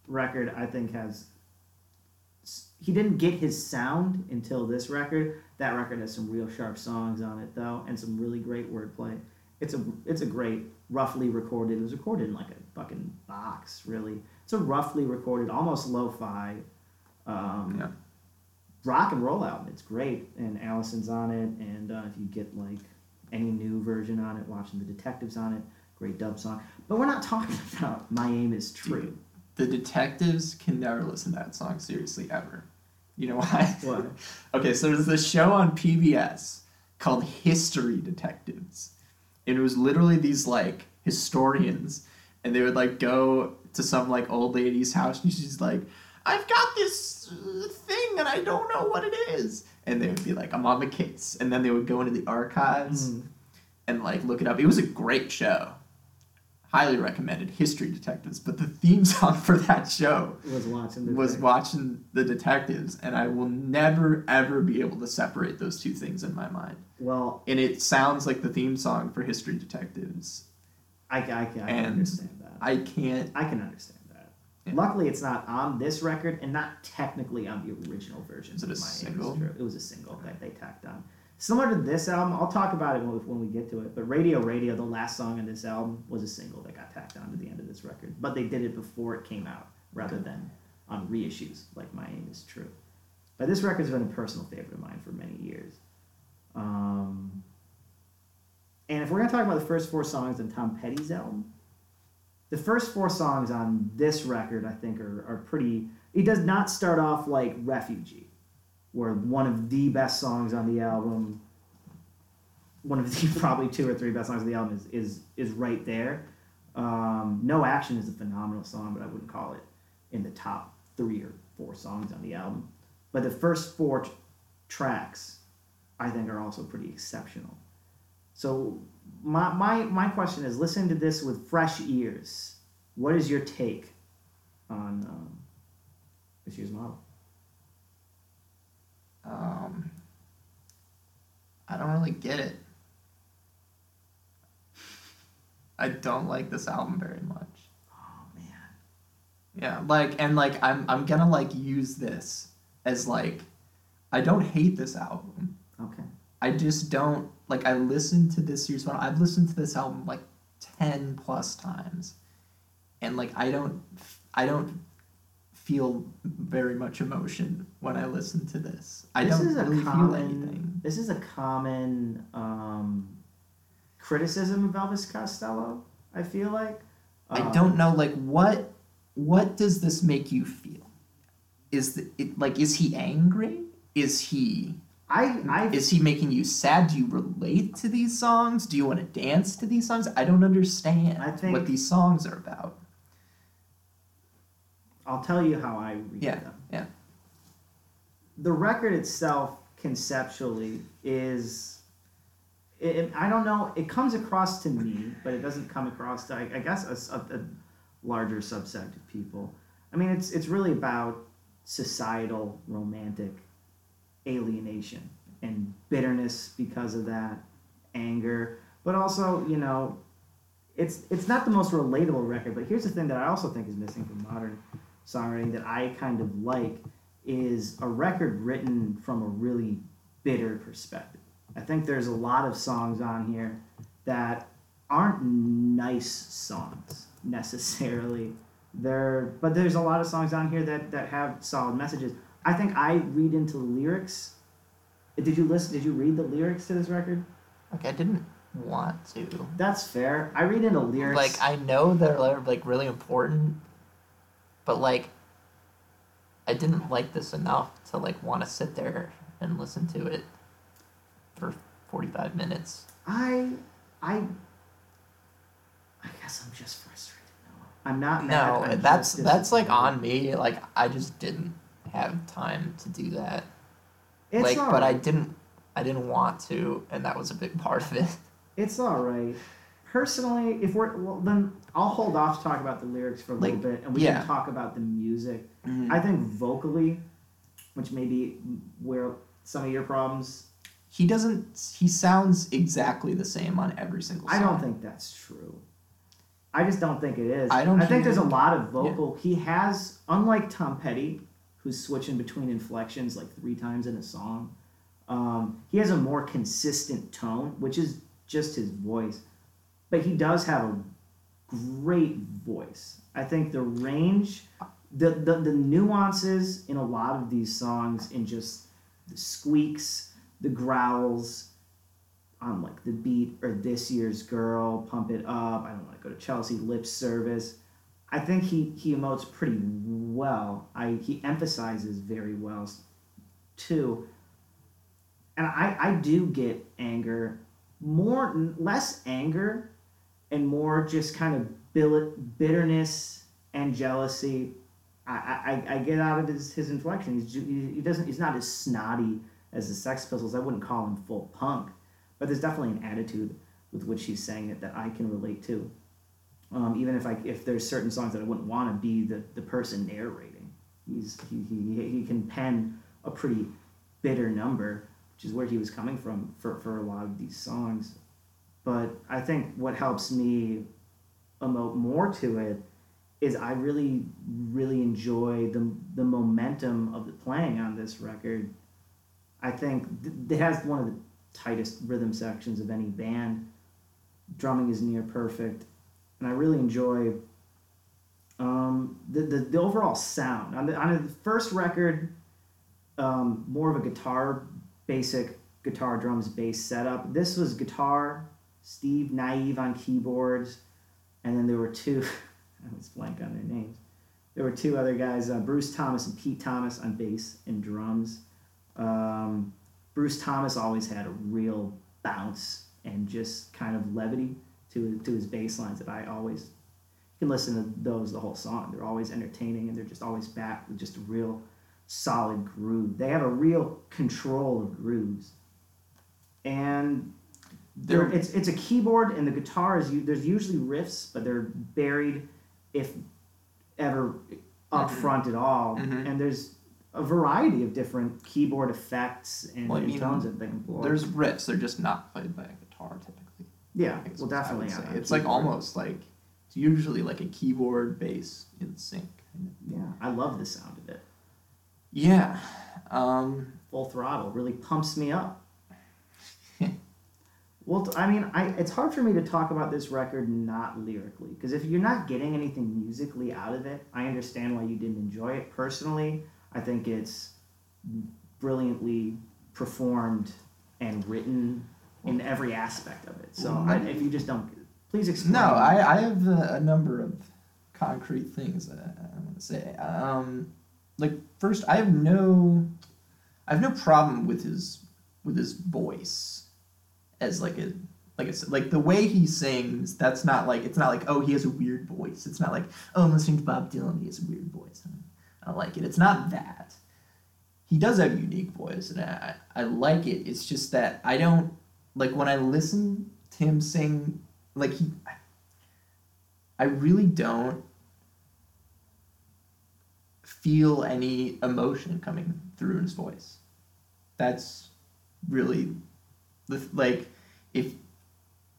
record I think has. He didn't get his sound until this record. That record has some real sharp songs on it though, and some really great wordplay. It's a it's a great roughly recorded. It was recorded in like a fucking box, really. It's a roughly recorded, almost lo-fi, um, Yeah. Rock and roll album. It's great, and Allison's on it. And uh, if you get like any new version on it, watching the Detectives on it, great dub song. But we're not talking about My Aim Is True. The detectives can never listen to that song seriously ever. You know why? What? okay, so there's this show on PBS called History Detectives. And it was literally these like historians and they would like go to some like old lady's house and she's like, I've got this uh, thing and I don't know what it is. And they would be like, I'm on the case. And then they would go into the archives Mm. and like look it up. It was a great show. Highly recommended History Detectives. But the theme song for that show Was watching the was watching the detectives, and I will never ever be able to separate those two things in my mind. Well, And it sounds like the theme song for History Detectives. I, I, I can And understand that. I can't. I can understand. Yeah. Luckily, it's not on this record and not technically on the original version. Is it a of My Aim Is single? True. It was a single that they tacked on. Similar to this album, I'll talk about it when we, when we get to it. But Radio Radio, the last song on this album, was a single that got tacked on to the end of this record. But they did it before it came out rather than on reissues like My Aim Is True. But this record's been a personal favorite of mine for many years. Um, and if we're going to talk about the first four songs on Tom Petty's album, the first four songs on this record, I think, are, are pretty. It does not start off like Refugee, where one of the best songs on the album, one of the probably two or three best songs on the album is is, is right there. Um, no Action is a phenomenal song, but I wouldn't call it in the top three or four songs on the album. But the first four t- tracks, I think, are also pretty exceptional. So my, my my question is listen to this with fresh ears what is your take on um, this year's model Um, I don't really get it. I don't like this album very much. oh man Yeah, like and like I'm I'm gonna like use this as like I don't hate this album. okay I just don't like. I listened to this year's one. I've listened to this album like ten plus times, and like I don't, I don't feel very much emotion when I listen to this. I this don't is a feel common anything. this is a common um, criticism of elvis costello i feel like I Um, don't know. Like what, what does this make you feel? Is the, it like is he angry? Is he i i is he making you sad? Do you relate to these songs? Do you want to dance to these songs? I don't understand I think- what these songs are about. i'll tell you how i read Yeah, them yeah. the record itself conceptually is it, it- I don't know it comes across to me but it doesn't come across to I, I guess a larger subset of people I mean it's it's really about societal romantic alienation and bitterness because of that anger but also you know it's it's not the most relatable record but here's the thing that I also think is missing from modern songwriting that I kind of like is a record written from a really bitter perspective. I think there's a lot of songs on here that aren't nice songs necessarily. They're but there's a lot of songs on here that that have solid messages. I think I read into the lyrics. Did you listen? Did you read the lyrics to this record? Like I didn't want to. That's fair. I read into lyrics. Like I know they're like really important, but like I didn't like this enough to like want to sit there and listen to it for forty five minutes. I I I guess I'm just frustrated. No, I'm not mad. No, I'm that's that's like on me. Like I just didn't have time to do that. It's like, but I didn't. I didn't want to, and that was a big part of it. It's all right. Personally, if we're well, then I'll hold off to talk about the lyrics for a little bit, and we yeah. can talk about the music. Mm-hmm. I think vocally, which may be where some of your problems. He doesn't. He sounds exactly the same on every single song. I don't think that's true. I just don't think it is. I don't I think there's a lot of vocal. He has, unlike Tom Petty, who's switching between inflections like three times in a song. Um, he has a more consistent tone, which is just his voice. But he does have a great voice. I think the range, the, the, the nuances in a lot of these songs, in just the squeaks, the growls on like the beat or this year's girl, pump it up. I don't want to go to Chelsea, lip service. I think he he emotes pretty well. I he emphasizes very well too. And I I do get anger more less anger and more just kind of bitterness and jealousy. I, I, I get out of his, his inflection. He's, he doesn't he's not as snotty as the Sex Pistols. I wouldn't call him full punk, but there's definitely an attitude with which he's saying it that I can relate to. Um, even if I if there's certain songs that I wouldn't want to be the, the person narrating, he's he, he, he can pen a pretty bitter number, which is where he was coming from for, for a lot of these songs. But I think what helps me emote more to it is I really really enjoy the the momentum of the playing on this record. I think th- it has one of the tightest rhythm sections of any band. Drumming is near perfect and I really enjoy um, the, the, the overall sound. On the, on the first record, um, more of a guitar, basic guitar, drums, bass setup. This was guitar, Steve Nieve on keyboards, and then there were two, I was blank on their names. There were two other guys, uh, Bruce Thomas and Pete Thomas on bass and drums. Um, Bruce Thomas always had a real bounce and just kind of levity to to his bass lines that I always you can listen to those the whole song. They're always entertaining and they're just always back with just a real solid groove. They have a real control of grooves, and there it's it's a keyboard and the guitar is there's usually riffs, but they're buried if ever up mm-hmm. front at all, mm-hmm. and there's a variety of different keyboard effects and, well, tones that they employ. There's riffs; they're just not played by a guitar typically. Yeah, well, definitely. Yeah, it's like almost like it's usually like a keyboard bass in sync. Yeah, I love the sound of it. Yeah, um, full throttle really pumps me up. well, I mean, I it's hard for me to talk about this record not lyrically because if you're not getting anything musically out of it, I understand why you didn't enjoy it. Personally, I think it's brilliantly performed and written in every aspect of it. So mm-hmm. I, if you just don't, please explain. No, I, I have a, a number of concrete things that I, want to say. Um, like first, I have no, I have no problem with his with his voice as like a like I said, like the way he sings, that's not like it's not like oh he has a weird voice. It's not like oh I'm listening to Bob Dylan, he has a weird voice. I don't like it. It's not that. He does have a unique voice, and I I like it. It's just that I don't like when I listen to him sing, like he, I really don't feel any emotion coming through his voice. That's really like if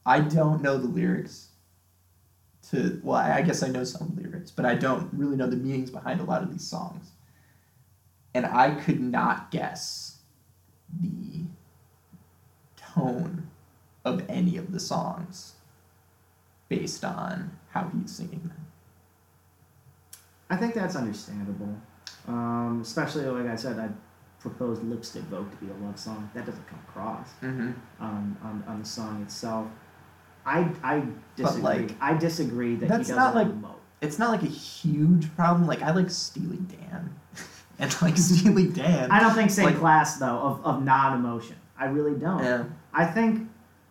I don't know the lyrics to well, I guess I know some lyrics, but I don't really know the meanings behind a lot of these songs. And I could not guess the tone of any of the songs based on how he's singing them. I think that's understandable. Um, especially, like I said, I proposed Lipstick Vogue to be a love song. That doesn't come across mm-hmm. um, on, on the song itself. I, I disagree. Like, I disagree that that's he doesn't not like, emote. It's not like a huge problem. Like, I like Steely Dan. and like Steely Dan. I don't think same like, class, though, of, of non emotion. I really don't. Yeah. I think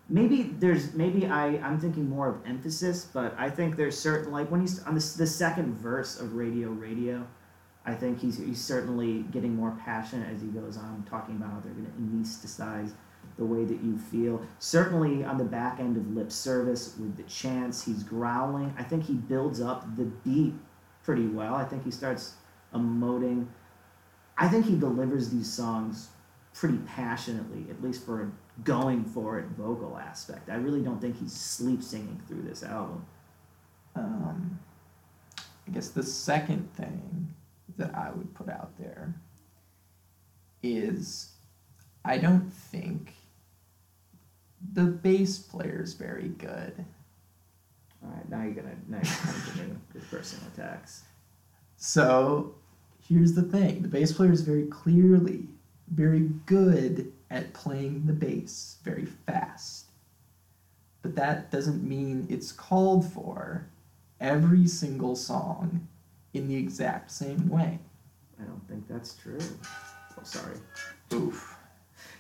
maybe there's maybe I I'm thinking more of emphasis, but I think there's certain like when he's on the the second verse of Radio Radio, I think he's he's certainly getting more passionate as he goes on, talking about how they're going to anesthetize the way that you feel. Certainly on the back end of lip service with the chants, he's growling. I think he builds up the beat pretty well. I think he starts emoting. I think he delivers these songs pretty passionately, at least for a going for it vocal aspect. I really don't think he's sleep singing through this album. Um, I guess the second thing that I would put out there is I don't think the bass player is very good. All right, now you're gonna now you're coming to me with personal attacks. So, here's the thing: the bass player is very clearly very good at playing the bass very fast. But that doesn't mean it's called for every single song in the exact same way. I don't think that's true. Oh, sorry. Oof.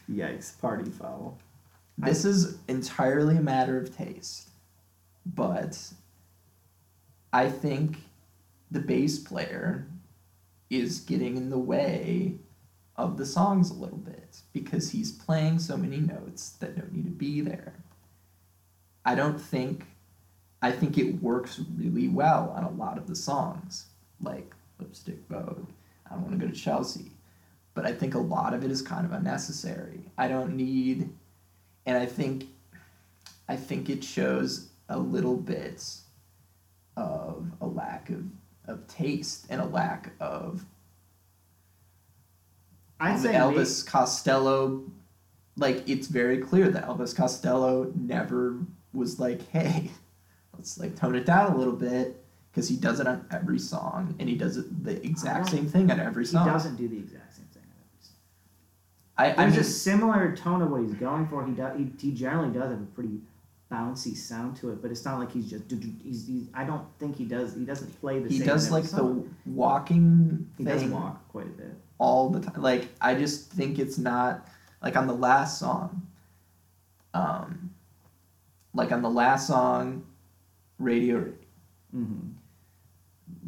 Yikes! Party foul. This is entirely a matter of taste. But I think the bass player is getting in the way of the songs a little bit because he's playing so many notes that don't need to be there. I don't think I think it works really well on a lot of the songs, like Lipstick Vogue. I don't want to go to Chelsea. But I think a lot of it is kind of unnecessary. I don't need and I think I think it shows a little bit of a lack of, of taste and a lack of I'd say Elvis Costello like it's very clear that Elvis Costello never was like, hey, let's like tone it down a little bit because he does it on every song and he does it the exact same thing on every song. he doesn't do the exact same thing. I, I There's mean, a similar tone of what he's going for. He does. He, he generally does have a pretty bouncy sound to it, but it's not like he's just. He's, he's, I don't think he does. He doesn't play the same he does like song. the walking He thing does walk quite a bit. All the time. Like I just think it's not like on the last song. Um, like on the last song, Radio Mm-hmm.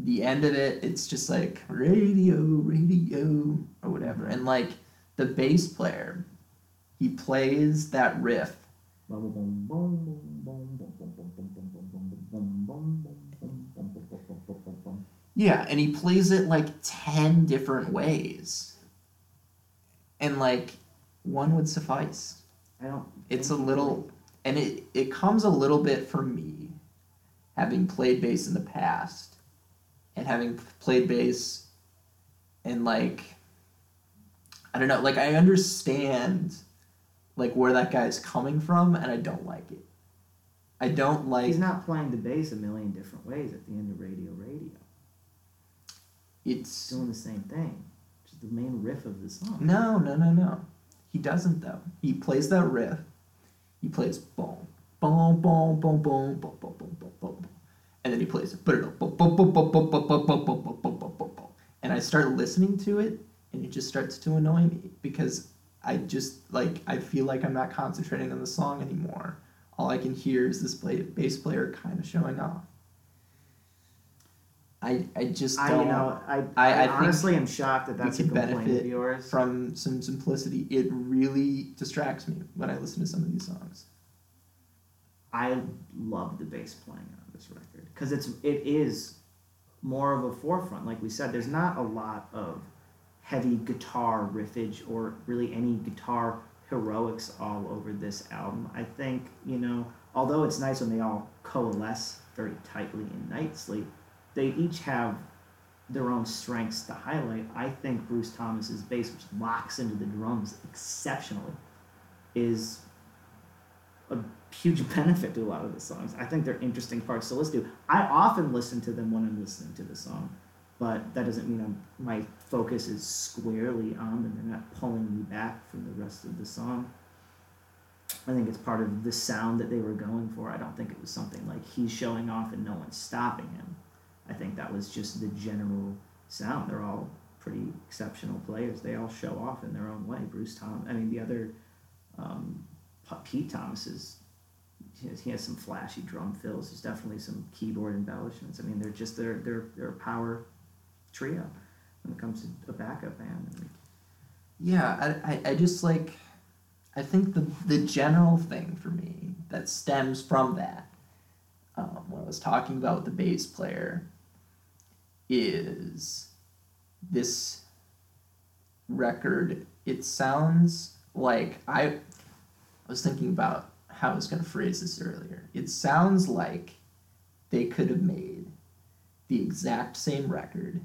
the end of it, it's just like radio, radio, or whatever. And like the bass player, he plays that riff. Yeah, and he plays it like 10 different ways. And like one would suffice. I don't. It's a little, and it, it comes a little bit for me, having played bass in the past, and having played bass, and like, I don't know, like I understand, like where that guy's coming from, and I don't like it. I don't like He's not playing the bass a million different ways at the end of Radio Radio. It's Doing the same thing. Just the main riff of the song. no, no, no, no. He doesn't though. He plays that riff. He plays boom, boom, boom, boom, boom, boom, boom, boom, boom, boom, and then he plays it. And I start listening to it, and it just starts to annoy me because I just like I feel like I'm not concentrating on the song anymore. All I can hear is this play, bass player kind of showing off. I I just I don't you know I, I- I, honestly am shocked that that's a complaint benefit of yours. from some simplicity. It really distracts me when I listen to some of these songs. I love the bass playing on this record because it's it is more of a forefront. Like we said, there's not a lot of heavy guitar riffage or really any guitar heroics all over this album. I think you know, although it's nice when they all coalesce very tightly and nicely, they each have their own strengths to highlight. I think Bruce Thomas's bass, which locks into the drums exceptionally, is a huge benefit to a lot of the songs. I think they're interesting parts to listen to. I often listen to them when I'm listening to the song, but that doesn't mean I'm, my focus is squarely on them. They're not pulling me back from the rest of the song. I think it's part of the sound that they were going for. I don't think it was something like he's showing off and no one's stopping him. I think that was just the general sound. They're all pretty exceptional players. They all show off in their own way. Bruce Tom, I mean the other um, Pete Thomas is he has, some flashy drum fills. There's definitely some keyboard embellishments. I mean, they're just they're they're they're a power trio when it comes to a backup band. And Yeah, I, I, I just like, I think the, the general thing for me that stems from that, um, when I was talking about the bass player, is this record. It sounds like I, I was thinking about how I was going to phrase this earlier. It sounds like they could have made the exact same record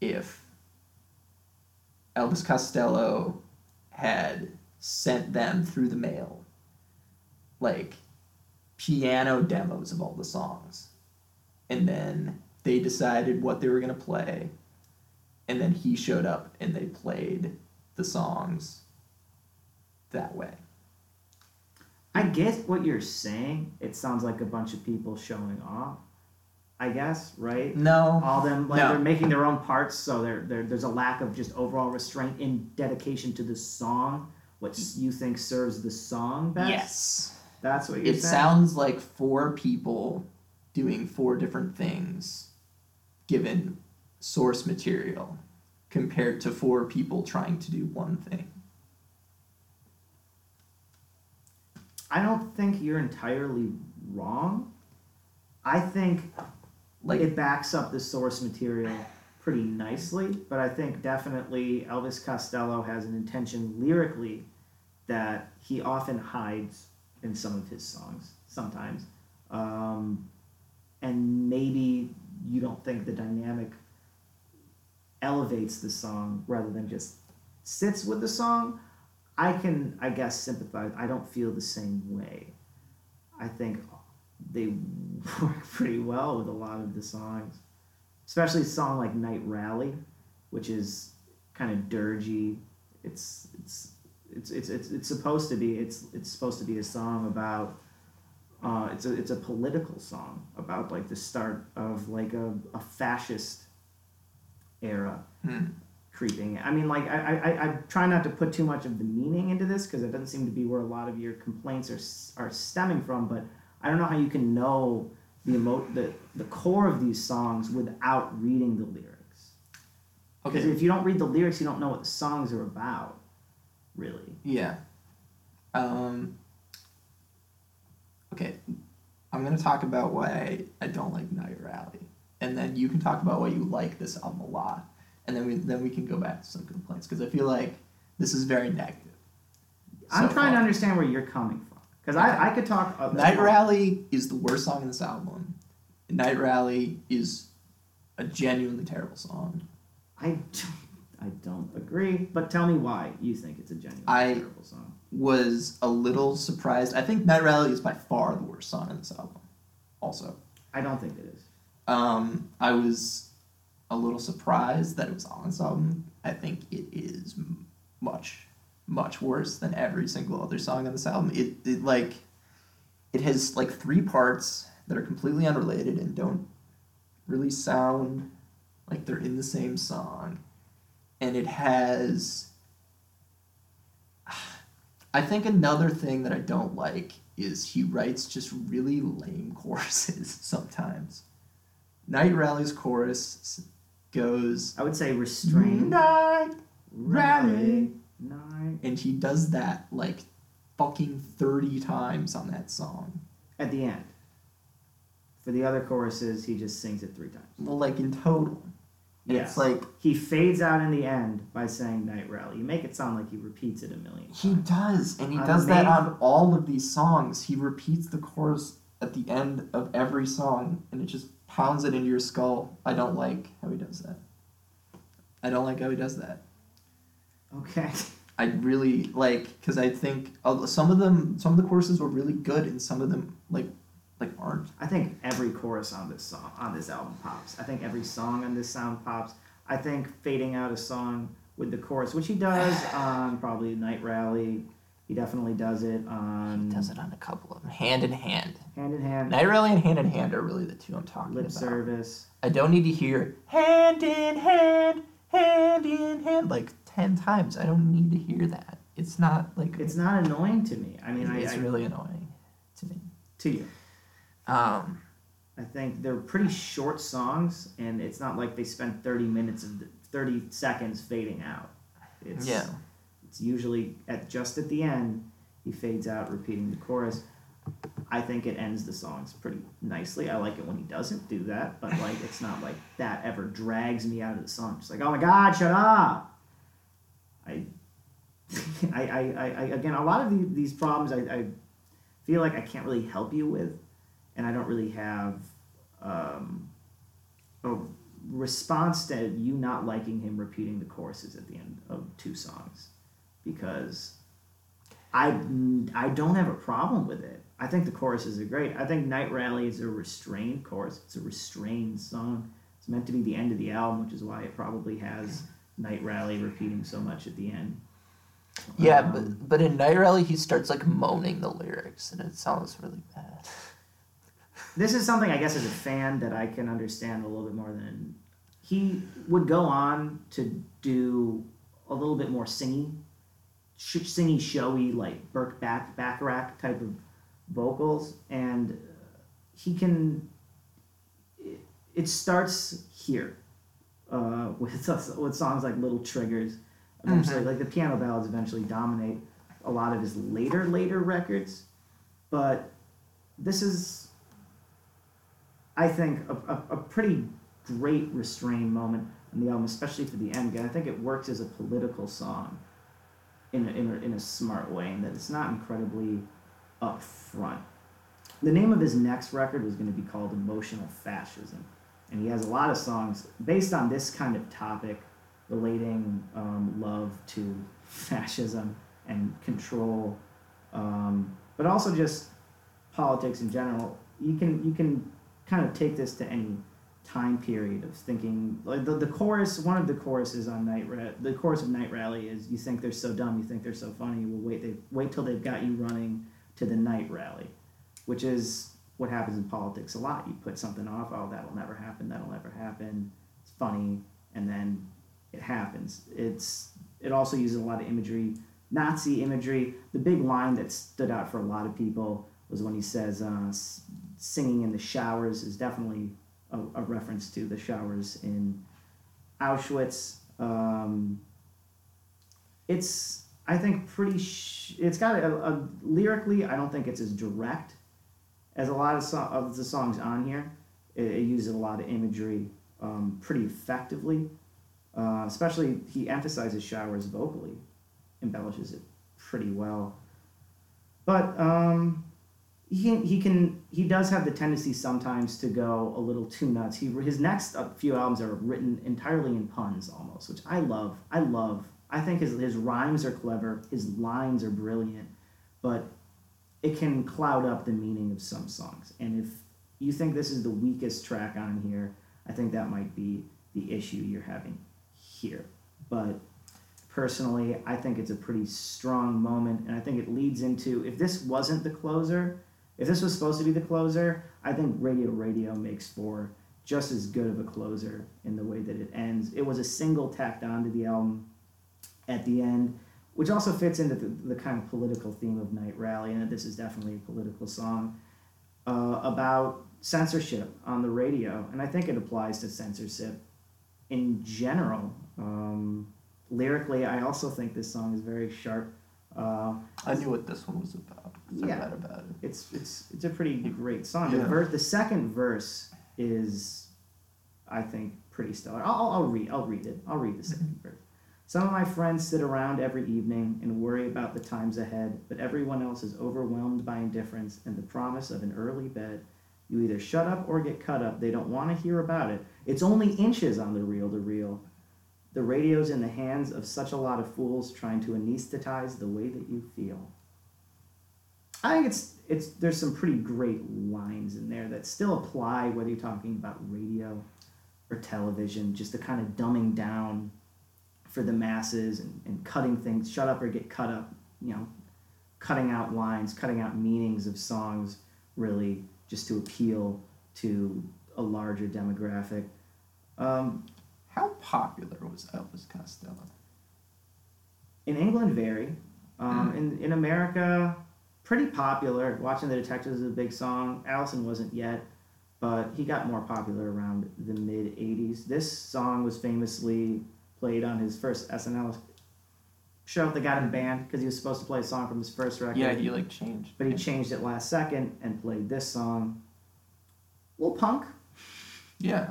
if Elvis Costello had sent them through the mail like piano demos of all the songs. And then they decided what they were going to play. And then he showed up and they played the songs that way. I get what you're saying. It sounds like a bunch of people showing off. I guess, right? No. All them like No. they're making their own parts, so there there there's a lack of just overall restraint in dedication to the song. What you think serves the song best? Yes. that's what you're It saying. sounds like four people doing four different things given source material compared to four people trying to do one thing. I don't think you're entirely wrong. I think Like it backs up the source material pretty nicely, but I think definitely Elvis Costello has an intention lyrically that he often hides in some of his songs sometimes. Um, and maybe you don't think the dynamic elevates the song rather than just sits with the song. I can, I guess, sympathize. I don't feel the same way. I think they work pretty well with a lot of the songs, especially a song like Night Rally, which is kind of dirgy. It's it's it's it's it's, it's supposed to be it's it's supposed to be a song about. Uh, it's a it's a political song about like the start of like a, a fascist era hmm. creeping. I mean, like I, I, I try not to put too much of the meaning into this because it doesn't seem to be where a lot of your complaints are are stemming from. But I don't know how you can know the emo- the the core of these songs without reading the lyrics. Because Okay. if you don't read the lyrics, you don't know what the songs are about, really. Yeah. Um, okay. I'm gonna talk about why I don't like Night Rally, and then you can talk about why you like this album a lot, and then we then we can go back to some complaints because I feel like this is very negative. I'm so trying to understand where you're coming from because I, I could talk. Uh, Night Rally is the worst song in this album. Night Rally is a genuinely terrible song. I don't, I don't agree, but tell me why you think it's a genuinely I- terrible song. Was a little surprised. I think Night Rally is by far the worst song in this album. Also, I don't think it is. Um, I was a little surprised that it was on this album. I think it is much, much worse than every single other song on this album. It, it like, it has like three parts that are completely unrelated and don't really sound like they're in the same song, and it has. I think another thing that I don't like is he writes just really lame choruses sometimes. Night Rally's chorus goes I would say restrained. Night, Rally. Night. and he does that like fucking 30 times on that song. At the end. For the other choruses, he just sings it three times. Well, like in total. Yes. It's like He fades out in the end by saying Night Rally. You make it sound like he repeats it a million he does, and he On does that main- on all of these songs. He repeats the chorus at the end of every song, and it just pounds it into your skull. I don't like how he does that. I don't like how he does that. Okay. I really like because I think uh, some of them, some of the choruses were really good, and some of them like like aren't. I think every chorus on this song on this album pops. I think every song on this sound pops. I think fading out a song with the chorus, which he does on probably Night Rally. He definitely does it on He Does it on a couple of them, hand in hand. Hand in Hand, Night Rally and Hand in Hand are really the two I'm talking Lip about. Service. I don't need to hear hand in hand, hand in hand like ten times. I don't need to hear that. It's not like It's not annoying to me. I mean, I, it's I really annoying to me. to you. Um, I think they're pretty short songs, and it's not like they spent thirty minutes of the, thirty seconds fading out. It's, yeah, It's usually at just at the end he fades out, repeating the chorus. I think it ends the songs pretty nicely. I like it when he doesn't do that, but like it's not like that ever drags me out of the song. It's like, oh my god, shut up. I, I, I, I, again, a lot of the, these problems I, I feel like I can't really help you with, and I don't really have um, a response to you not liking him repeating the choruses at the end of two songs because I I don't have a problem with it. I think the choruses are great. I think Night Rally is a restrained chorus. It's a restrained song. It's meant to be the end of the album, which is why it probably has Night Rally repeating so much at the end. Yeah, Um, but but in Night Rally he starts like moaning the lyrics and it sounds really bad. this is something I guess as a fan that I can understand a little bit more than he would go on to do a little bit more singy, sh- singy, showy like Burt Back Bacharach type of vocals, and he can. It, it starts here, uh, with with songs like Little Triggers. Eventually, like the piano ballads eventually dominate a lot of his later later records, but this is I think a, a, a pretty great restrained moment in the album, especially for the end. And I think it works as a political song in a, in a, in a smart way, and that it's not incredibly upfront. The name of his next record was going to be called Emotional Fascism, and he has a lot of songs based on this kind of topic, relating um, love to fascism and control, um, but also just politics in general. You can you can kind of take this to any time period of thinking like the, the chorus one of the choruses on night Ra- the chorus of night rally is you think they're so dumb you think they're so funny well wait they wait till they've got you running to the night rally which is what happens in politics a lot. You put something off oh that'll never happen that'll never happen it's funny and then it happens. It's it also uses a lot of imagery nazi imagery. The big line that stood out for a lot of people was when he says uh, singing in the showers is definitely a, a reference to the showers in Auschwitz. Um, it's I think pretty. Sh- it's got a, a lyrically. I don't think it's as direct as a lot of so- of the songs on here. It, it uses a lot of imagery um, pretty effectively. Uh, especially he emphasizes showers vocally, embellishes it pretty well. But um, he he can he does have the tendency sometimes to go a little too nuts. He his next uh, few albums are written entirely in puns almost, which I love. I love. I think his his rhymes are clever. His lines are brilliant, but it can cloud up the meaning of some songs. And if you think this is the weakest track on here, I think that might be the issue you're having here. But personally, I think it's a pretty strong moment, and I think it leads into if this wasn't the closer, if this was supposed to be the closer, I think Radio Radio makes for just as good of a closer in the way that it ends. It was a single tacked onto the album at the end, which also fits into the, the kind of political theme of Night Rally, and this is definitely a political song uh, about censorship on the radio, and I think it applies to censorship in general. Um, lyrically, I also think this song is very sharp. Uh, I knew what this one was about. 'cause I Yeah. read about it. it's it's it's a pretty great song. The verse, the second verse is, I think, pretty stellar. I'll, I'll, read I'll read it. I'll read the 2nd verse. Some of my friends sit around every evening and worry about the times ahead, but everyone else is overwhelmed by indifference and the promise of an early bed. You either shut up or get cut up. They don't want to hear about it. It's only inches on the reel to reel. The radio's in the hands of such a lot of fools trying to anesthetize the way that you feel. I think it's it's there's some pretty great lines in there that still apply whether you're talking about radio or television, just the kind of dumbing down for the masses and, and cutting things, shut up or get cut up, you know, cutting out lines, cutting out meanings of songs really just to appeal to a larger demographic. Um, How popular was Elvis Costello? in England, very. Um, in, in America, pretty popular. Watching the Detectives is a big song. Allison wasn't yet, but he got more popular around the mid 80s. This song was famously played on his first SNL show. They got him banned because he was supposed to play a song from his first record. Yeah, he like changed. but he changed it last second and played this song. little punk. Yeah.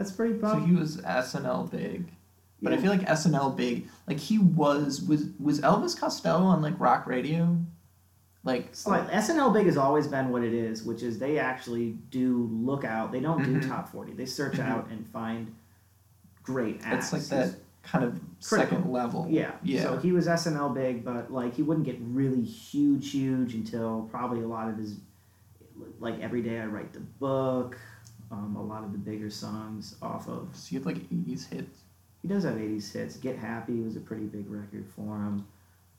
That's pretty So he was SNL big. But I feel like SNL big, like he was was was Elvis Costello on like rock radio, like It's like SNL Big has always been what it is, which is they actually do look out. They don't Mhm. do top forty. They search Mhm. out and find great acts. it's like that kind of Critical. second level. Yeah. Yeah. So he was SNL big, but like he wouldn't get really huge, huge until probably a lot of his, like every day I write the book, um, a lot of the bigger songs off of. So he had like eighties hits. he does have '80s hits. Get Happy was a pretty big record for him.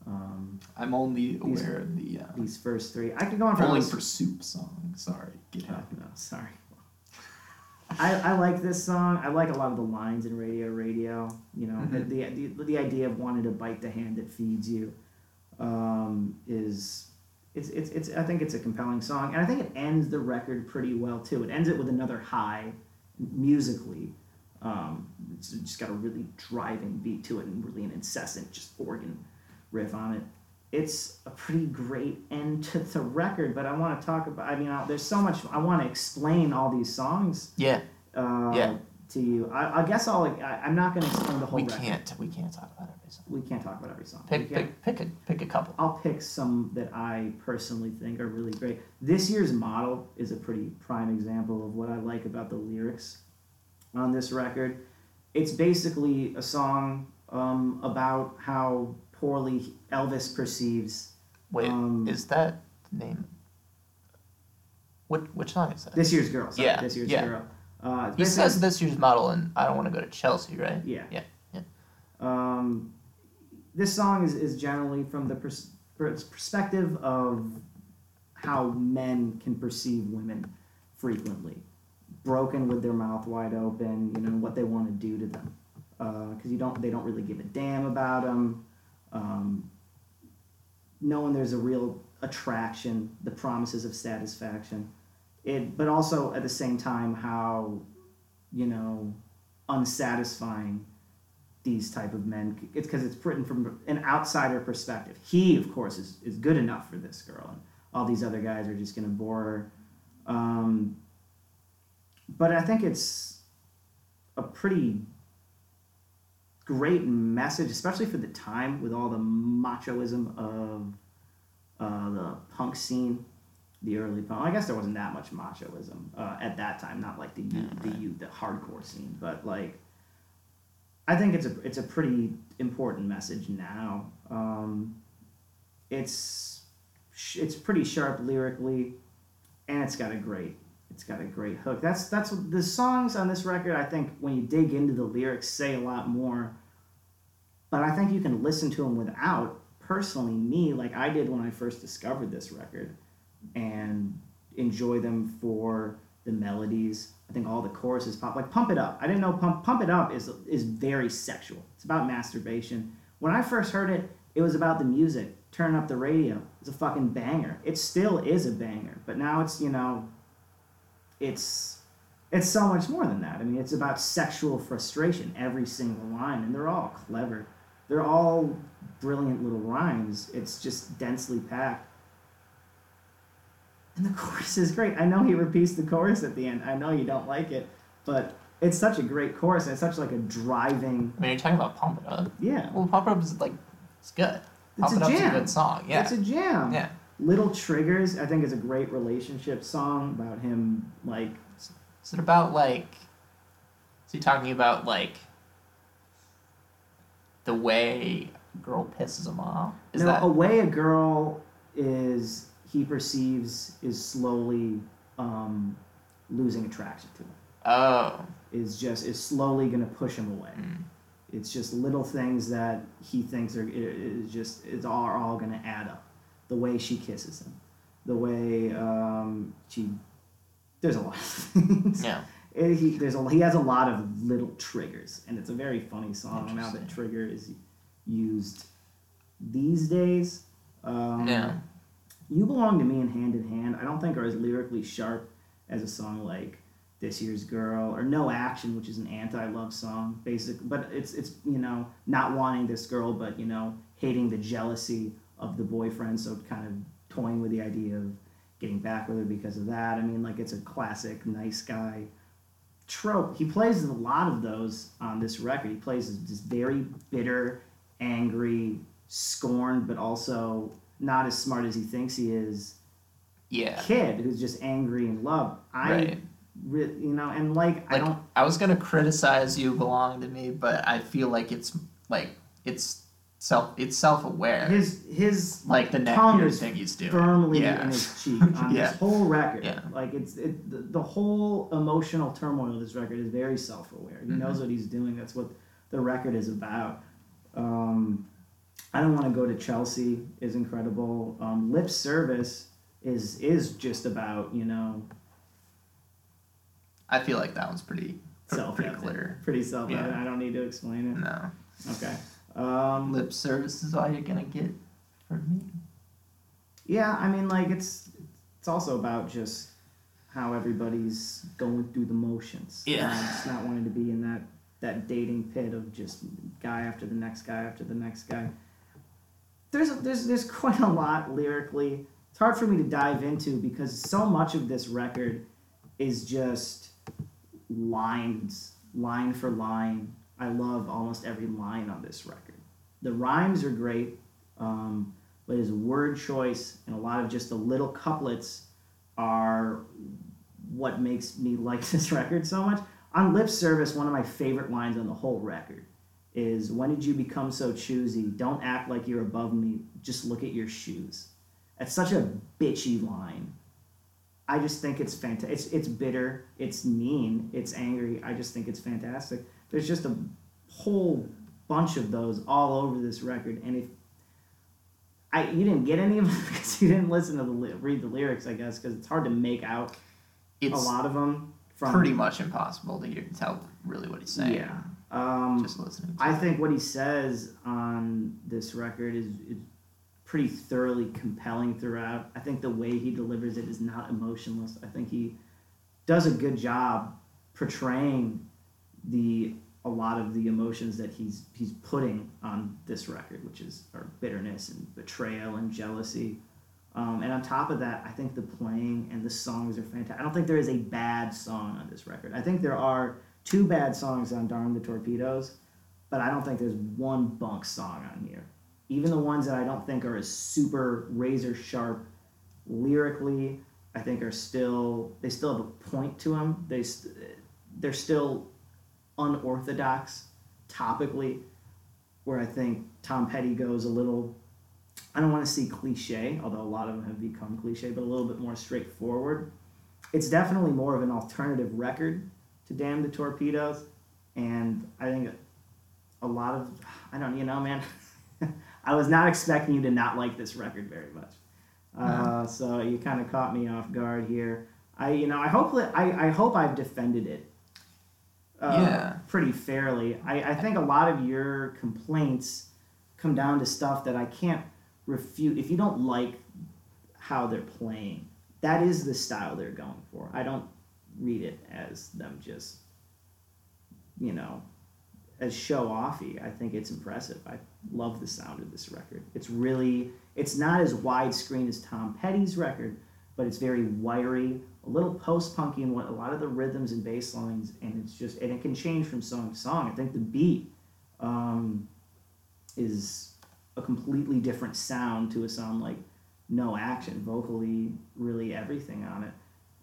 Um, I'm only These- aware of the uh, these first three, I could go on for this- for Soup song. Sorry, get Oh, happy. no, sorry. I, I like this song. I like a lot of the lines in Radio Radio. You know, Mhm. the, the the idea of wanting to bite the hand that feeds you um, is it's, it's it's I think it's a compelling song, and I think it ends the record pretty well too. It ends it with another high musically. Um, it's just got a really driving beat to it, and really an incessant just organ riff on it. It's a pretty great end to the record, but I want to talk about. I mean, I, there's so much I want to explain all these songs Yeah, uh, Yeah. To you. I, I guess I'll. I, I'm not going to explain the whole we record. can't we can't talk about every song. We can't talk about every song. Pick pick pick a pick a couple. I'll pick some that I personally think are really great. This year's model is a pretty prime example of what I like about the lyrics on this record. It's basically a song um, about how poorly Elvis perceives Wait, Um, is that name? Which which song is that? this year's girl. Sorry, Yeah, this year's yeah. girl. Uh, he says this year's model, and I don't want to go to Chelsea, right? Yeah. Yeah, yeah. Um, this song is, is generally from the pers- pers- perspective of how men can perceive women frequently. Broken with their mouth wide open, you know, what they want to do to them. Because you don't, they don't really give a damn about them. Um, knowing there's a real attraction, the promises of satisfaction. It, but also at the same time, how, you know, unsatisfying these type of men it's because it's written from an outsider perspective. He of course is, is good enough for this girl and all these other guys are just going to bore her. Um, but i think it's a pretty great message especially for the time with all the machoism of uh, the punk scene the early punk i guess there wasn't that much machoism uh, at that time not like the youth, the youth the hardcore scene but like I think it's a it's a pretty important message now. Um, it's it's pretty sharp lyrically, and it's got a great it's got a great hook. That's that's the songs on this record. I think when you dig into the lyrics, say a lot more. But I think you can listen to them without. Personally, me like I did when I first discovered this record, and enjoy them for the melodies. I think all the choruses pop like "Pump It Up." I didn't know "Pump Pump It Up" is is very sexual. It's about masturbation. When I first heard it, it was about the music. Turn up the radio. It's a fucking banger. It still is a banger, but now it's you know, it's it's so much more than that. I mean, it's about sexual frustration. Every single line, and they're all clever. They're all brilliant little rhymes. It's just densely packed. And the chorus is great. I know he repeats the chorus at the end. I know you don't like it, but it's such a great chorus. And it's such like a driving. I mean, you're talking about Pump It Up. Yeah, Well, Pump It Up is like it's good. It's Pump a It Up's jam. a good song. Yeah, it's a jam. yeah. Little Triggers, I think, is a great relationship song about him like Is it about like? Is he talking about like the way a girl pisses him off? Is no, that a way a girl is he perceives is slowly um, losing attraction to him. oh Is just is slowly going to push him away. mm, It's just little things that he thinks are is just it's all are all going to add up. The way she kisses him, the way um, she there's a lot of things. yeah Eh, he there's a he has a lot of little triggers, and it's a very funny song now that trigger is used these days. Um, yeah You Belong to Me and Hand in Hand, I don't think are as lyrically sharp as a song like This Year's Girl or No Action, which is an anti-love song, basic. But it's it's you know not wanting this girl, but you know hating the jealousy of the boyfriend, so kind of toying with the idea of getting back with her because of that. I mean, like it's a classic nice guy trope. He plays a lot of those on this record. He plays this very bitter, angry, scorned, but also not as smart as he thinks he is yeah kid who's just angry and love. I, right. re- you know, and like, I don't. I was gonna criticize you belong to me, but I feel like it's like it's self it's self aware. His his Like the tongue is thing he's doing. firmly yeah. in his cheek on Yeah. this whole record. Yeah. Like it's it, the, the whole emotional turmoil of this record is very self aware. He Mhm. knows what he's doing. That's what the record is about. Um, I don't want to go to Chelsea is incredible. Um, Lip service is is just about you know I feel like that one's pretty self pretty clear. pretty self Yeah. I don't need to explain it. No. Okay. Um, Lip service is all you're gonna get from me. Yeah, I mean, like it's it's also about just how everybody's going through the motions. Yeah. Um, just not wanting to be in that that dating pit of just guy after the next guy after the next guy. There's there's there's quite a lot lyrically. It's hard for me to dive into because so much of this record is just lines, line for line. I love almost every line on this record. The rhymes are great. Um, but his word choice and a lot of just the little couplets are what makes me like this record so much. On Lip Service, one of my favorite lines on the whole record is When did you become so choosy? Don't act like you're above me, just look at your shoes. That's such a bitchy line. I just think it's fantastic. It's, it's bitter, it's mean, it's angry. I just think it's fantastic. There's just a whole bunch of those all over this record, and if I you didn't get any of them because you didn't listen to the read the lyrics, I guess, because it's hard to make out It's a lot of them from pretty much impossible to hear, tell really what he's saying. Yeah. Um, Just listening. I think what he says on this record is, is pretty thoroughly compelling throughout. I think the way he delivers it is not emotionless. I think he does a good job portraying the a lot of the emotions that he's he's putting on this record, which is are bitterness and betrayal and jealousy. Um, and on top of that, I think the playing and the songs are fantastic. I don't think there is a bad song on this record. I think there are two bad songs on Damn the Torpedoes, but I don't think there's one bunk song on here. Even the ones that I don't think are as super razor sharp lyrically, I think are still they still have a point to them. They they're still unorthodox topically, where I think Tom Petty goes a little. I don't want to see cliche, although a lot of them have become cliche, but a little bit more straightforward. It's definitely more of an alternative record to Damn the Torpedoes, and I think a lot of I don't you know man, I was not expecting you to not like this record very much, uh, so you kind of caught me off guard here. I you know I hope that I, I hope I've defended it. Uh, Yeah. Pretty fairly. I, I think a lot of your complaints come down to stuff that I can't refute. If you don't like how they're playing, that is the style they're going for. I don't read it as them just, you know, as show offy. I think it's impressive. I love the sound of this record. It's really, it's not as widescreen as Tom Petty's record, but it's very wiry, a little post punky in what a lot of the rhythms and bass lines, and it's just, and it can change from song to song. I think the beat um, is a completely different sound to a song like No Action, vocally, really everything on it.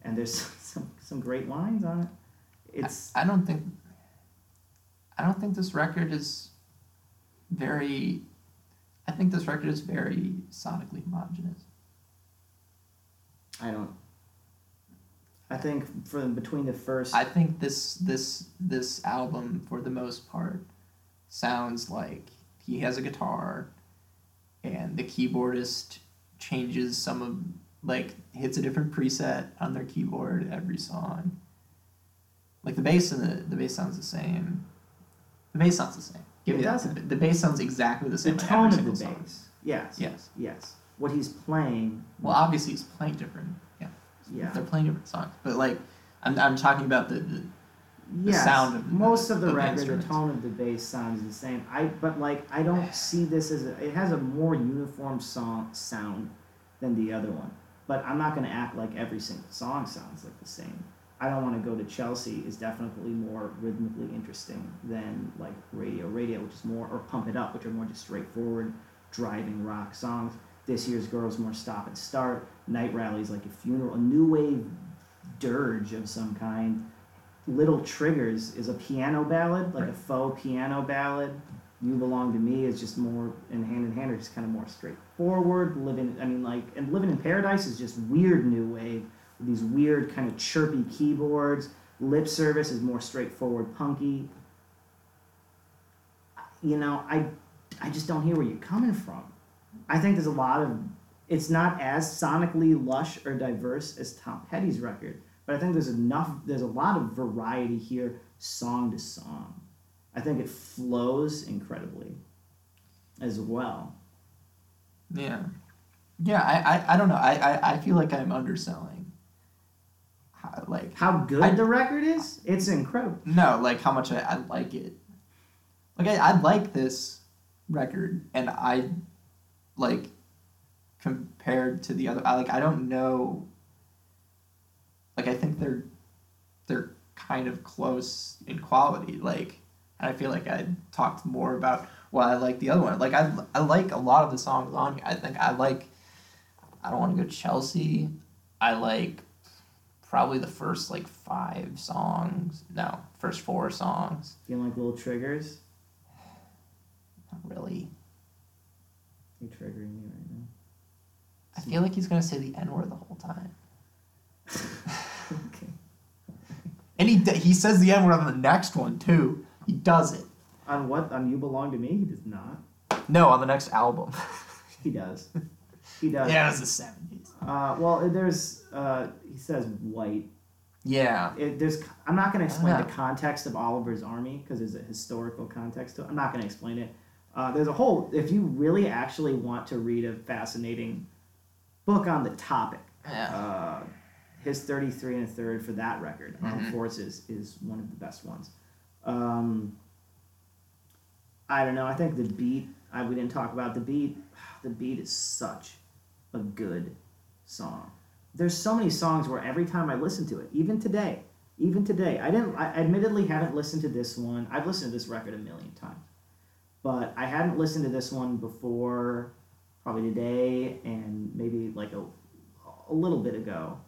And there's some, some great lines on it. It's, I don't think. I don't think this record is very. I think this record is very sonically homogenous. I don't, I think from between the first, I think this this this album for the most part sounds like he has a guitar and the keyboardist changes some of like hits a different preset on their keyboard every song. Like the bass and the the bass sounds the same. The bass sounds the same. Give It me that. doesn't. The, the bass sounds exactly the the same. The tone of the song. bass. Yes. Yes. Yes. What he's playing. Well, obviously he's playing different. Yeah. Yeah. They're playing different songs, but like I'm I'm talking about the, the the yes, sound of the- most of the of the record, the instruments. tone of the bass sounds the same. I but like I don't see this as a, it has a more uniform song sound than the other one. But I'm not going to act like every single song sounds like the same. I don't want to go to Chelsea is definitely more rhythmically interesting than like Radio Radio, which is more or Pump It Up, which are more just straightforward driving rock songs. This year's Girls more stop and start. Night Rallies like a funeral, a new wave dirge of some kind. Little Triggers is a piano ballad, like a faux piano ballad. You Belong to Me is just more, and Hand in Hand are just kind of more straightforward. Living, I mean, like, and Living in Paradise is just weird new wave with these weird kind of chirpy keyboards. Lip Service is more straightforward, punky. you know, I, I just don't hear where you're coming from. I think there's a lot of, it's not as sonically lush or diverse as Tom Petty's record, but I think there's enough, there's a lot of variety here, song to song. I think it flows incredibly as well. Yeah. Yeah, I, I, I don't know. I, I, I feel like I'm underselling. How, like How good I- the record is, it's incredible. no, like how much I, I like it. Like I, I like this record, and I like compared to the other. I like I don't know. Like I think they're they're kind of close in quality. Like and I feel like I talked more about why I like the other one. Like I I like a lot of the songs on here. I think I like. I don't want to go Chelsea. I like probably the first like five songs. No, first four songs. Feeling like little triggers. Not really. You're triggering me right now. I feel like he's gonna say the N word the whole time, okay. and he he says the N word on the next one too. He does it. On what? On You Belong to Me? He does not. No, on the next album. He does. He does. yeah, it was the seventies. Uh, well, there's. Uh, he says white. Yeah. It, there's. I'm not going to explain the context of Oliver's Army because there's a historical context to it. I'm not going to explain it. Uh, there's a whole. If you really actually want to read a fascinating book on the topic, Yeah. uh, his 33 and a third for that record, Armed Mhm. Forces, is one of the best ones. Um, I don't know. I think the beat, I, we didn't talk about the beat. The beat is such a good song. There's so many songs where every time I listen to it, even today, even today, I didn't, I admittedly haven't listened to this one. I've listened to this record a million times, but I hadn't listened to this one before probably today and maybe like a, a little bit ago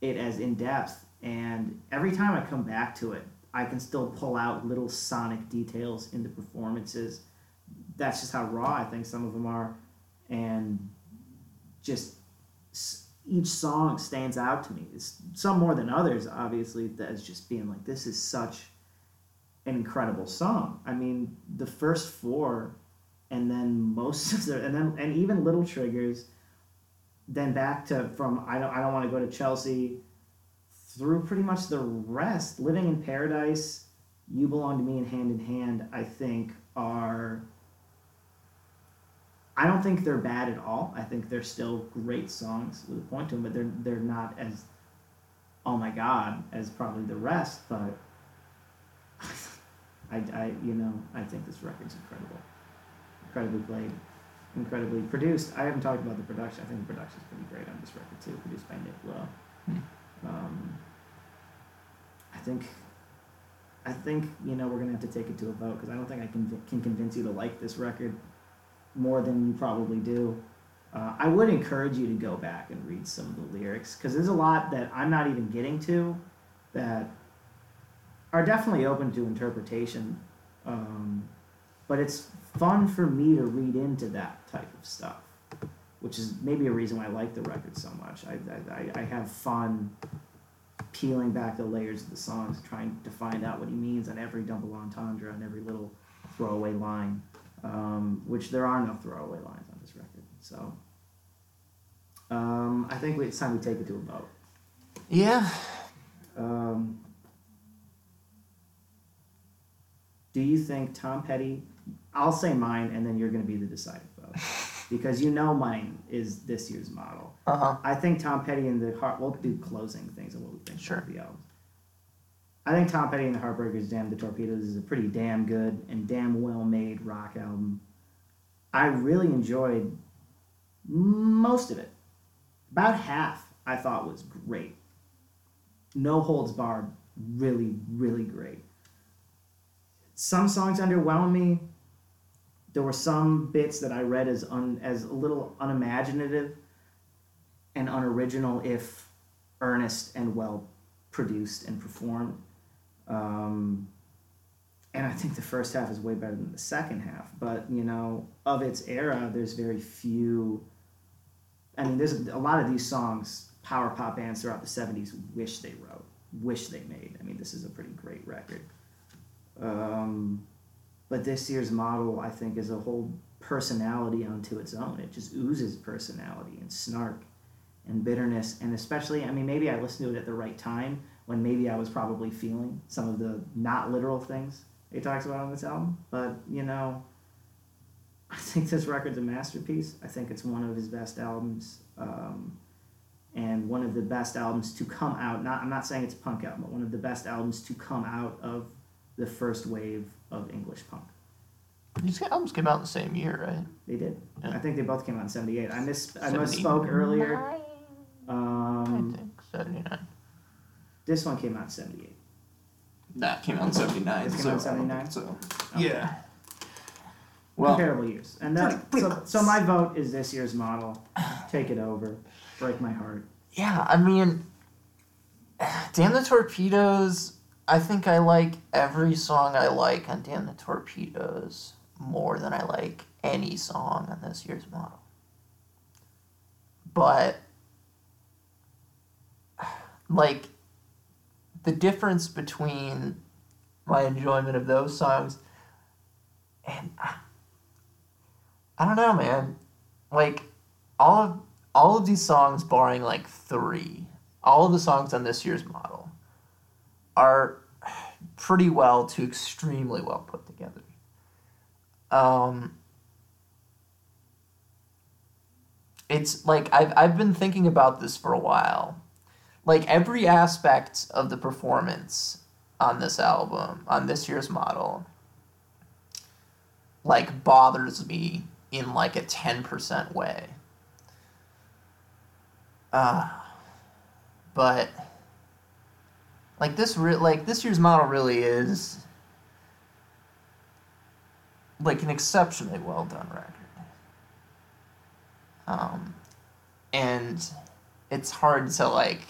it as in depth and every time i come back to it i can still pull out little sonic details in the performances. That's just how raw i think some of them are. And just each song stands out to me. It's some more than others obviously as just being like this is such an incredible song. I mean the first four and then most of the and then and even little triggers then back to from I don't I don't want to go to Chelsea through pretty much the rest. Living in Paradise, You Belong to Me and Hand in Hand, I think are I don't think they're bad at all. I think they're still great songs with a point to them, but they're they're not as oh my god as probably the rest. But I, I you know I think this record's incredible, incredibly played incredibly produced. I haven't talked about the production. I think the production's pretty great on this record too, produced by Nick Lowe. Hmm. Um, I think, I think you know we're gonna have to take it to a vote because I don't think I can can convince you to like this record more than you probably do. Uh, I would encourage you to go back and read some of the lyrics because there's a lot that I'm not even getting to that are definitely open to interpretation. Um, but it's fun for me to read into that type of stuff, which is maybe a reason why I like the record so much. I, I, I- have fun peeling back the layers of the songs, trying to find out what he means on every double entendre, on every little throwaway line, um, which there are no throwaway lines on this record. So um, I think it's time we take it to a vote. Yeah. Um, do you think Tom Petty? I'll say mine, and then you're going to be the deciding vote because you know mine is this year's model. Uh huh. I think Tom Petty and the Heart. We'll do closing things and what we think Sure. of the albums. I think Tom Petty and the Heartbreakers, "Damn the Torpedoes" is a pretty damn good and damn well made rock album. I really enjoyed most of it. About half I thought was great. No holds barred, really, really great. Some songs underwhelmed me. There were some bits that I read as un, as a little unimaginative and unoriginal if earnest and well produced and performed. Um, and I think the first half is way better than the second half. But you know, of its era, there's very few. I mean, there's a, lot of these songs power pop bands throughout the '70s wish they wrote, wish they made. I mean, this is a pretty great record. Um, but this year's model, I think, is a whole personality unto its own. It just oozes personality and snark and bitterness, and especially, I mean, maybe I listened to it at the right time when maybe I was probably feeling some of the not literal things he talks about on this album. But you know, I think this record's a masterpiece. I think it's one of his best albums. Um, and one of the best albums to come out. Not, I'm not saying it's a punk album, but one of the best albums to come out of the first wave of English punk. These albums came out in the same year, right? They did. Yeah. I think they both came out in '78. I miss. I 79. misspoke earlier. I Um, think seventy nine. this one came out in '78. That came out in '79. It came so out in 79? So Okay. yeah. Well, Comparable years, and that. Pretty- So, so my vote is this year's model. Take it over. Break my heart. Yeah, I mean, Damn the Torpedoes. I think I like every song I like on Damn the Torpedoes more than I like any song on this year's model. But, like, the difference between my enjoyment of those songs and I don't know, man. Like, all of all of these songs, barring like three, all of the songs on this year's model are pretty well to extremely well put together. Um, it's like I've, I've been thinking about this for a while. Like every aspect of the performance on this album, on this year's model, like bothers me in like a 10% way. Uh, but like this re- like this year's model really is like an exceptionally well done record. Um, and it's hard to like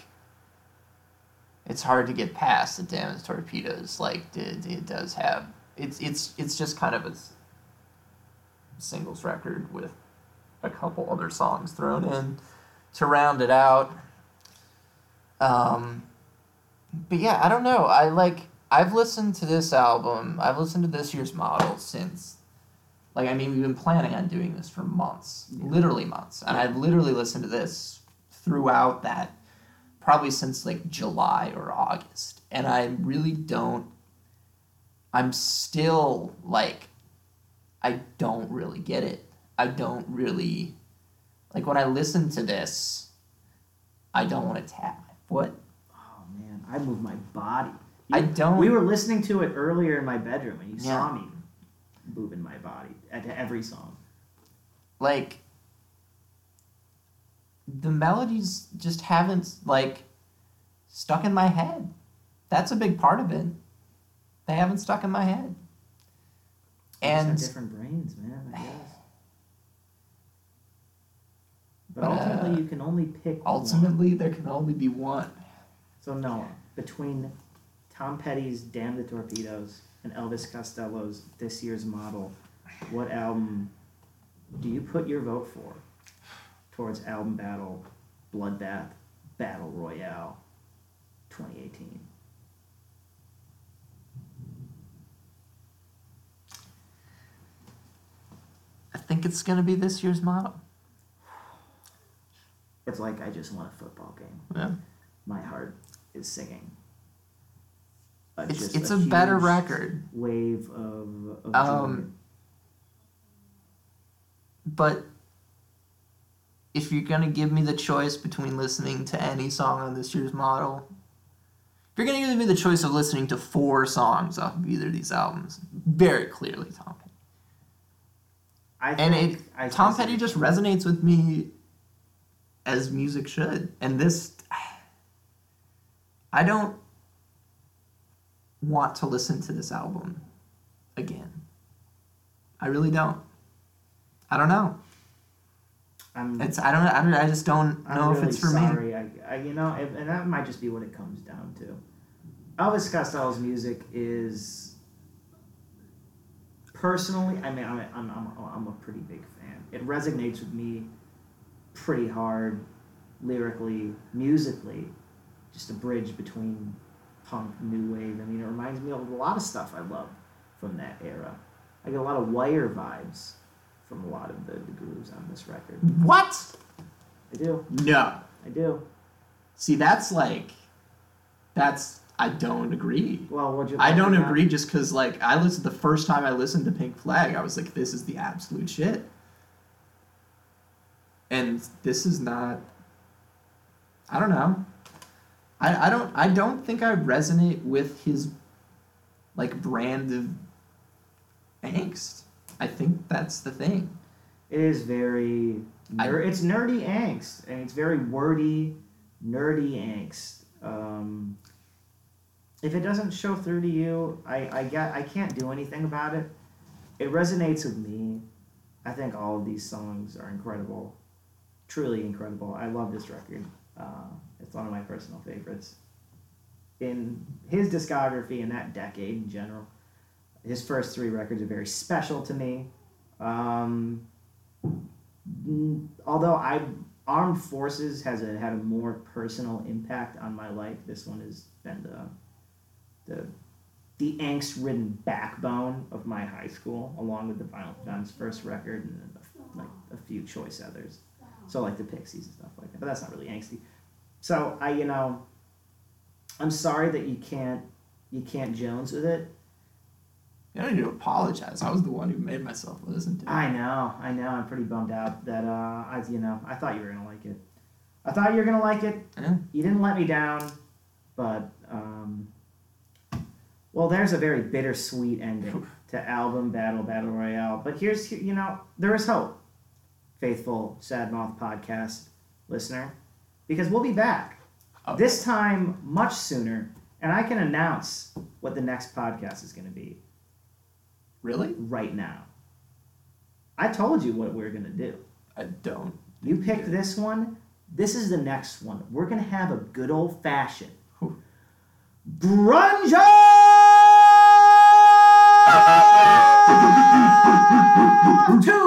it's hard to get past the Damn the Torpedoes like it, it does have it's it's it's just kind of a singles record with a couple other songs thrown in to round it out. Um, but yeah, I don't know. I like I've listened to this album. I've listened to this year's model since like I mean we've been planning on doing this for months, Yeah. literally months, and I've literally listened to this throughout that probably since like July or August, and I really don't. I'm still like, I don't really get it. I don't really like when I listen to this. I don't want to tap my foot. I move my body. I don't. We were listening to it earlier in my bedroom, and you saw me moving my body at every song. like the melodies just haven't like stuck in my head. That's a big part of it. They haven't stuck in my head. We just have And different brains, man. I guess. But But, uh, ultimately, you can only pick one. ultimately there can only be one. So Noah, between Tom Petty's "Damn the Torpedoes" and Elvis Costello's "This Year's Model," what album do you put your vote for towards album battle, bloodbath, battle royale, 2018? I think it's gonna be this year's model. It's like I just won a football game. Yeah. My heart is singing. A- It's it's a, better huge record. Wave of, of Um, But if you're gonna give me the choice between listening to any song on this year's model, if you're gonna give me the choice of listening to four songs off of either of these albums, very clearly Tom Petty. I And think it, I Tom Petty just resonates with me as music should, and this, I don't want to listen to this album again. I really don't. I don't know. I'm, It's I don't I don't I just don't I'm know really if it's for me. sorry. I, I, you know, and and that might just be what it comes down to. Elvis Costello's music is personally. I mean, I'm I'm, I'm, I'm a pretty big fan. It resonates with me pretty hard, lyrically, musically. Just a bridge between punk, new wave. I mean, it reminds me of a lot of stuff I love from that era. I get a lot of wire vibes from a lot of the, the grooves on this record. What? I do. No. I do. See, that's like, that's I don't agree. Well, would you? I don't like agree just because like I listened the first time I listened to Pink Flag, I was like, this is the absolute shit. And this is not. I don't know. I, I don't I don't think I resonate with his like brand of angst. I think that's the thing. It is very. I- it's nerdy angst, and it's very wordy, nerdy angst. Um, if it doesn't show through to you, I I get I can't do anything about it. It resonates with me. I think all of these songs are incredible, truly incredible. I love this record. Uh, it's one of my personal favorites. In his discography in that decade in general, his first three records are very special to me. Um, although I Armed Forces has a, had a more personal impact on my life. This one has been the the the angst-ridden backbone of my high school, along with the Violent Femmes first record and like a few choice others. So like the Pixies and stuff like that. But that's not really angsty. So I, you know, I'm sorry that you can't you can't Jones with it. You don't need to apologize. I was the one who made myself listen to it. I know, I know. I'm pretty bummed out that uh, I, you know, I thought you were gonna like it. I thought you were gonna like it. Yeah. You didn't let me down, but um, well, there's a very bittersweet ending to album Battle Battle Royale. But here's, you know, there is hope, faithful Sad Moth podcast listener, because we'll be back Oh. this time much sooner, and I can announce what the next podcast is going to be Really? right now. I told you what we're going to do. I don't. You picked this one. This is the next one. We're gonna have a good old fashioned grunge. Two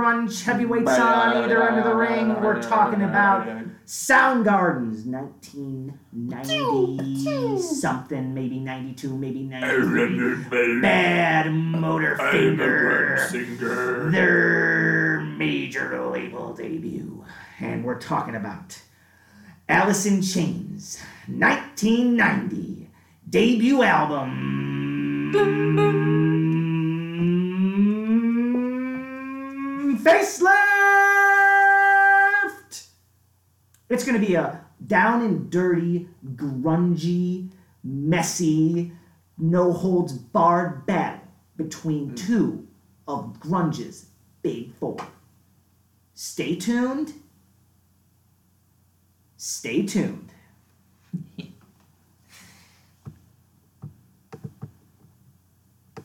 grunge heavyweights on either end of the ring. We're talking about Soundgarden's 1990 something, maybe 92, maybe 93. Badmotorfinger their major label debut. And we're talking about Alice in Chains, 1990 debut album. Facelift! It's going to be a down and dirty, grungy, messy, no holds barred battle between mm. two of grunge's big four. Stay tuned. Stay tuned.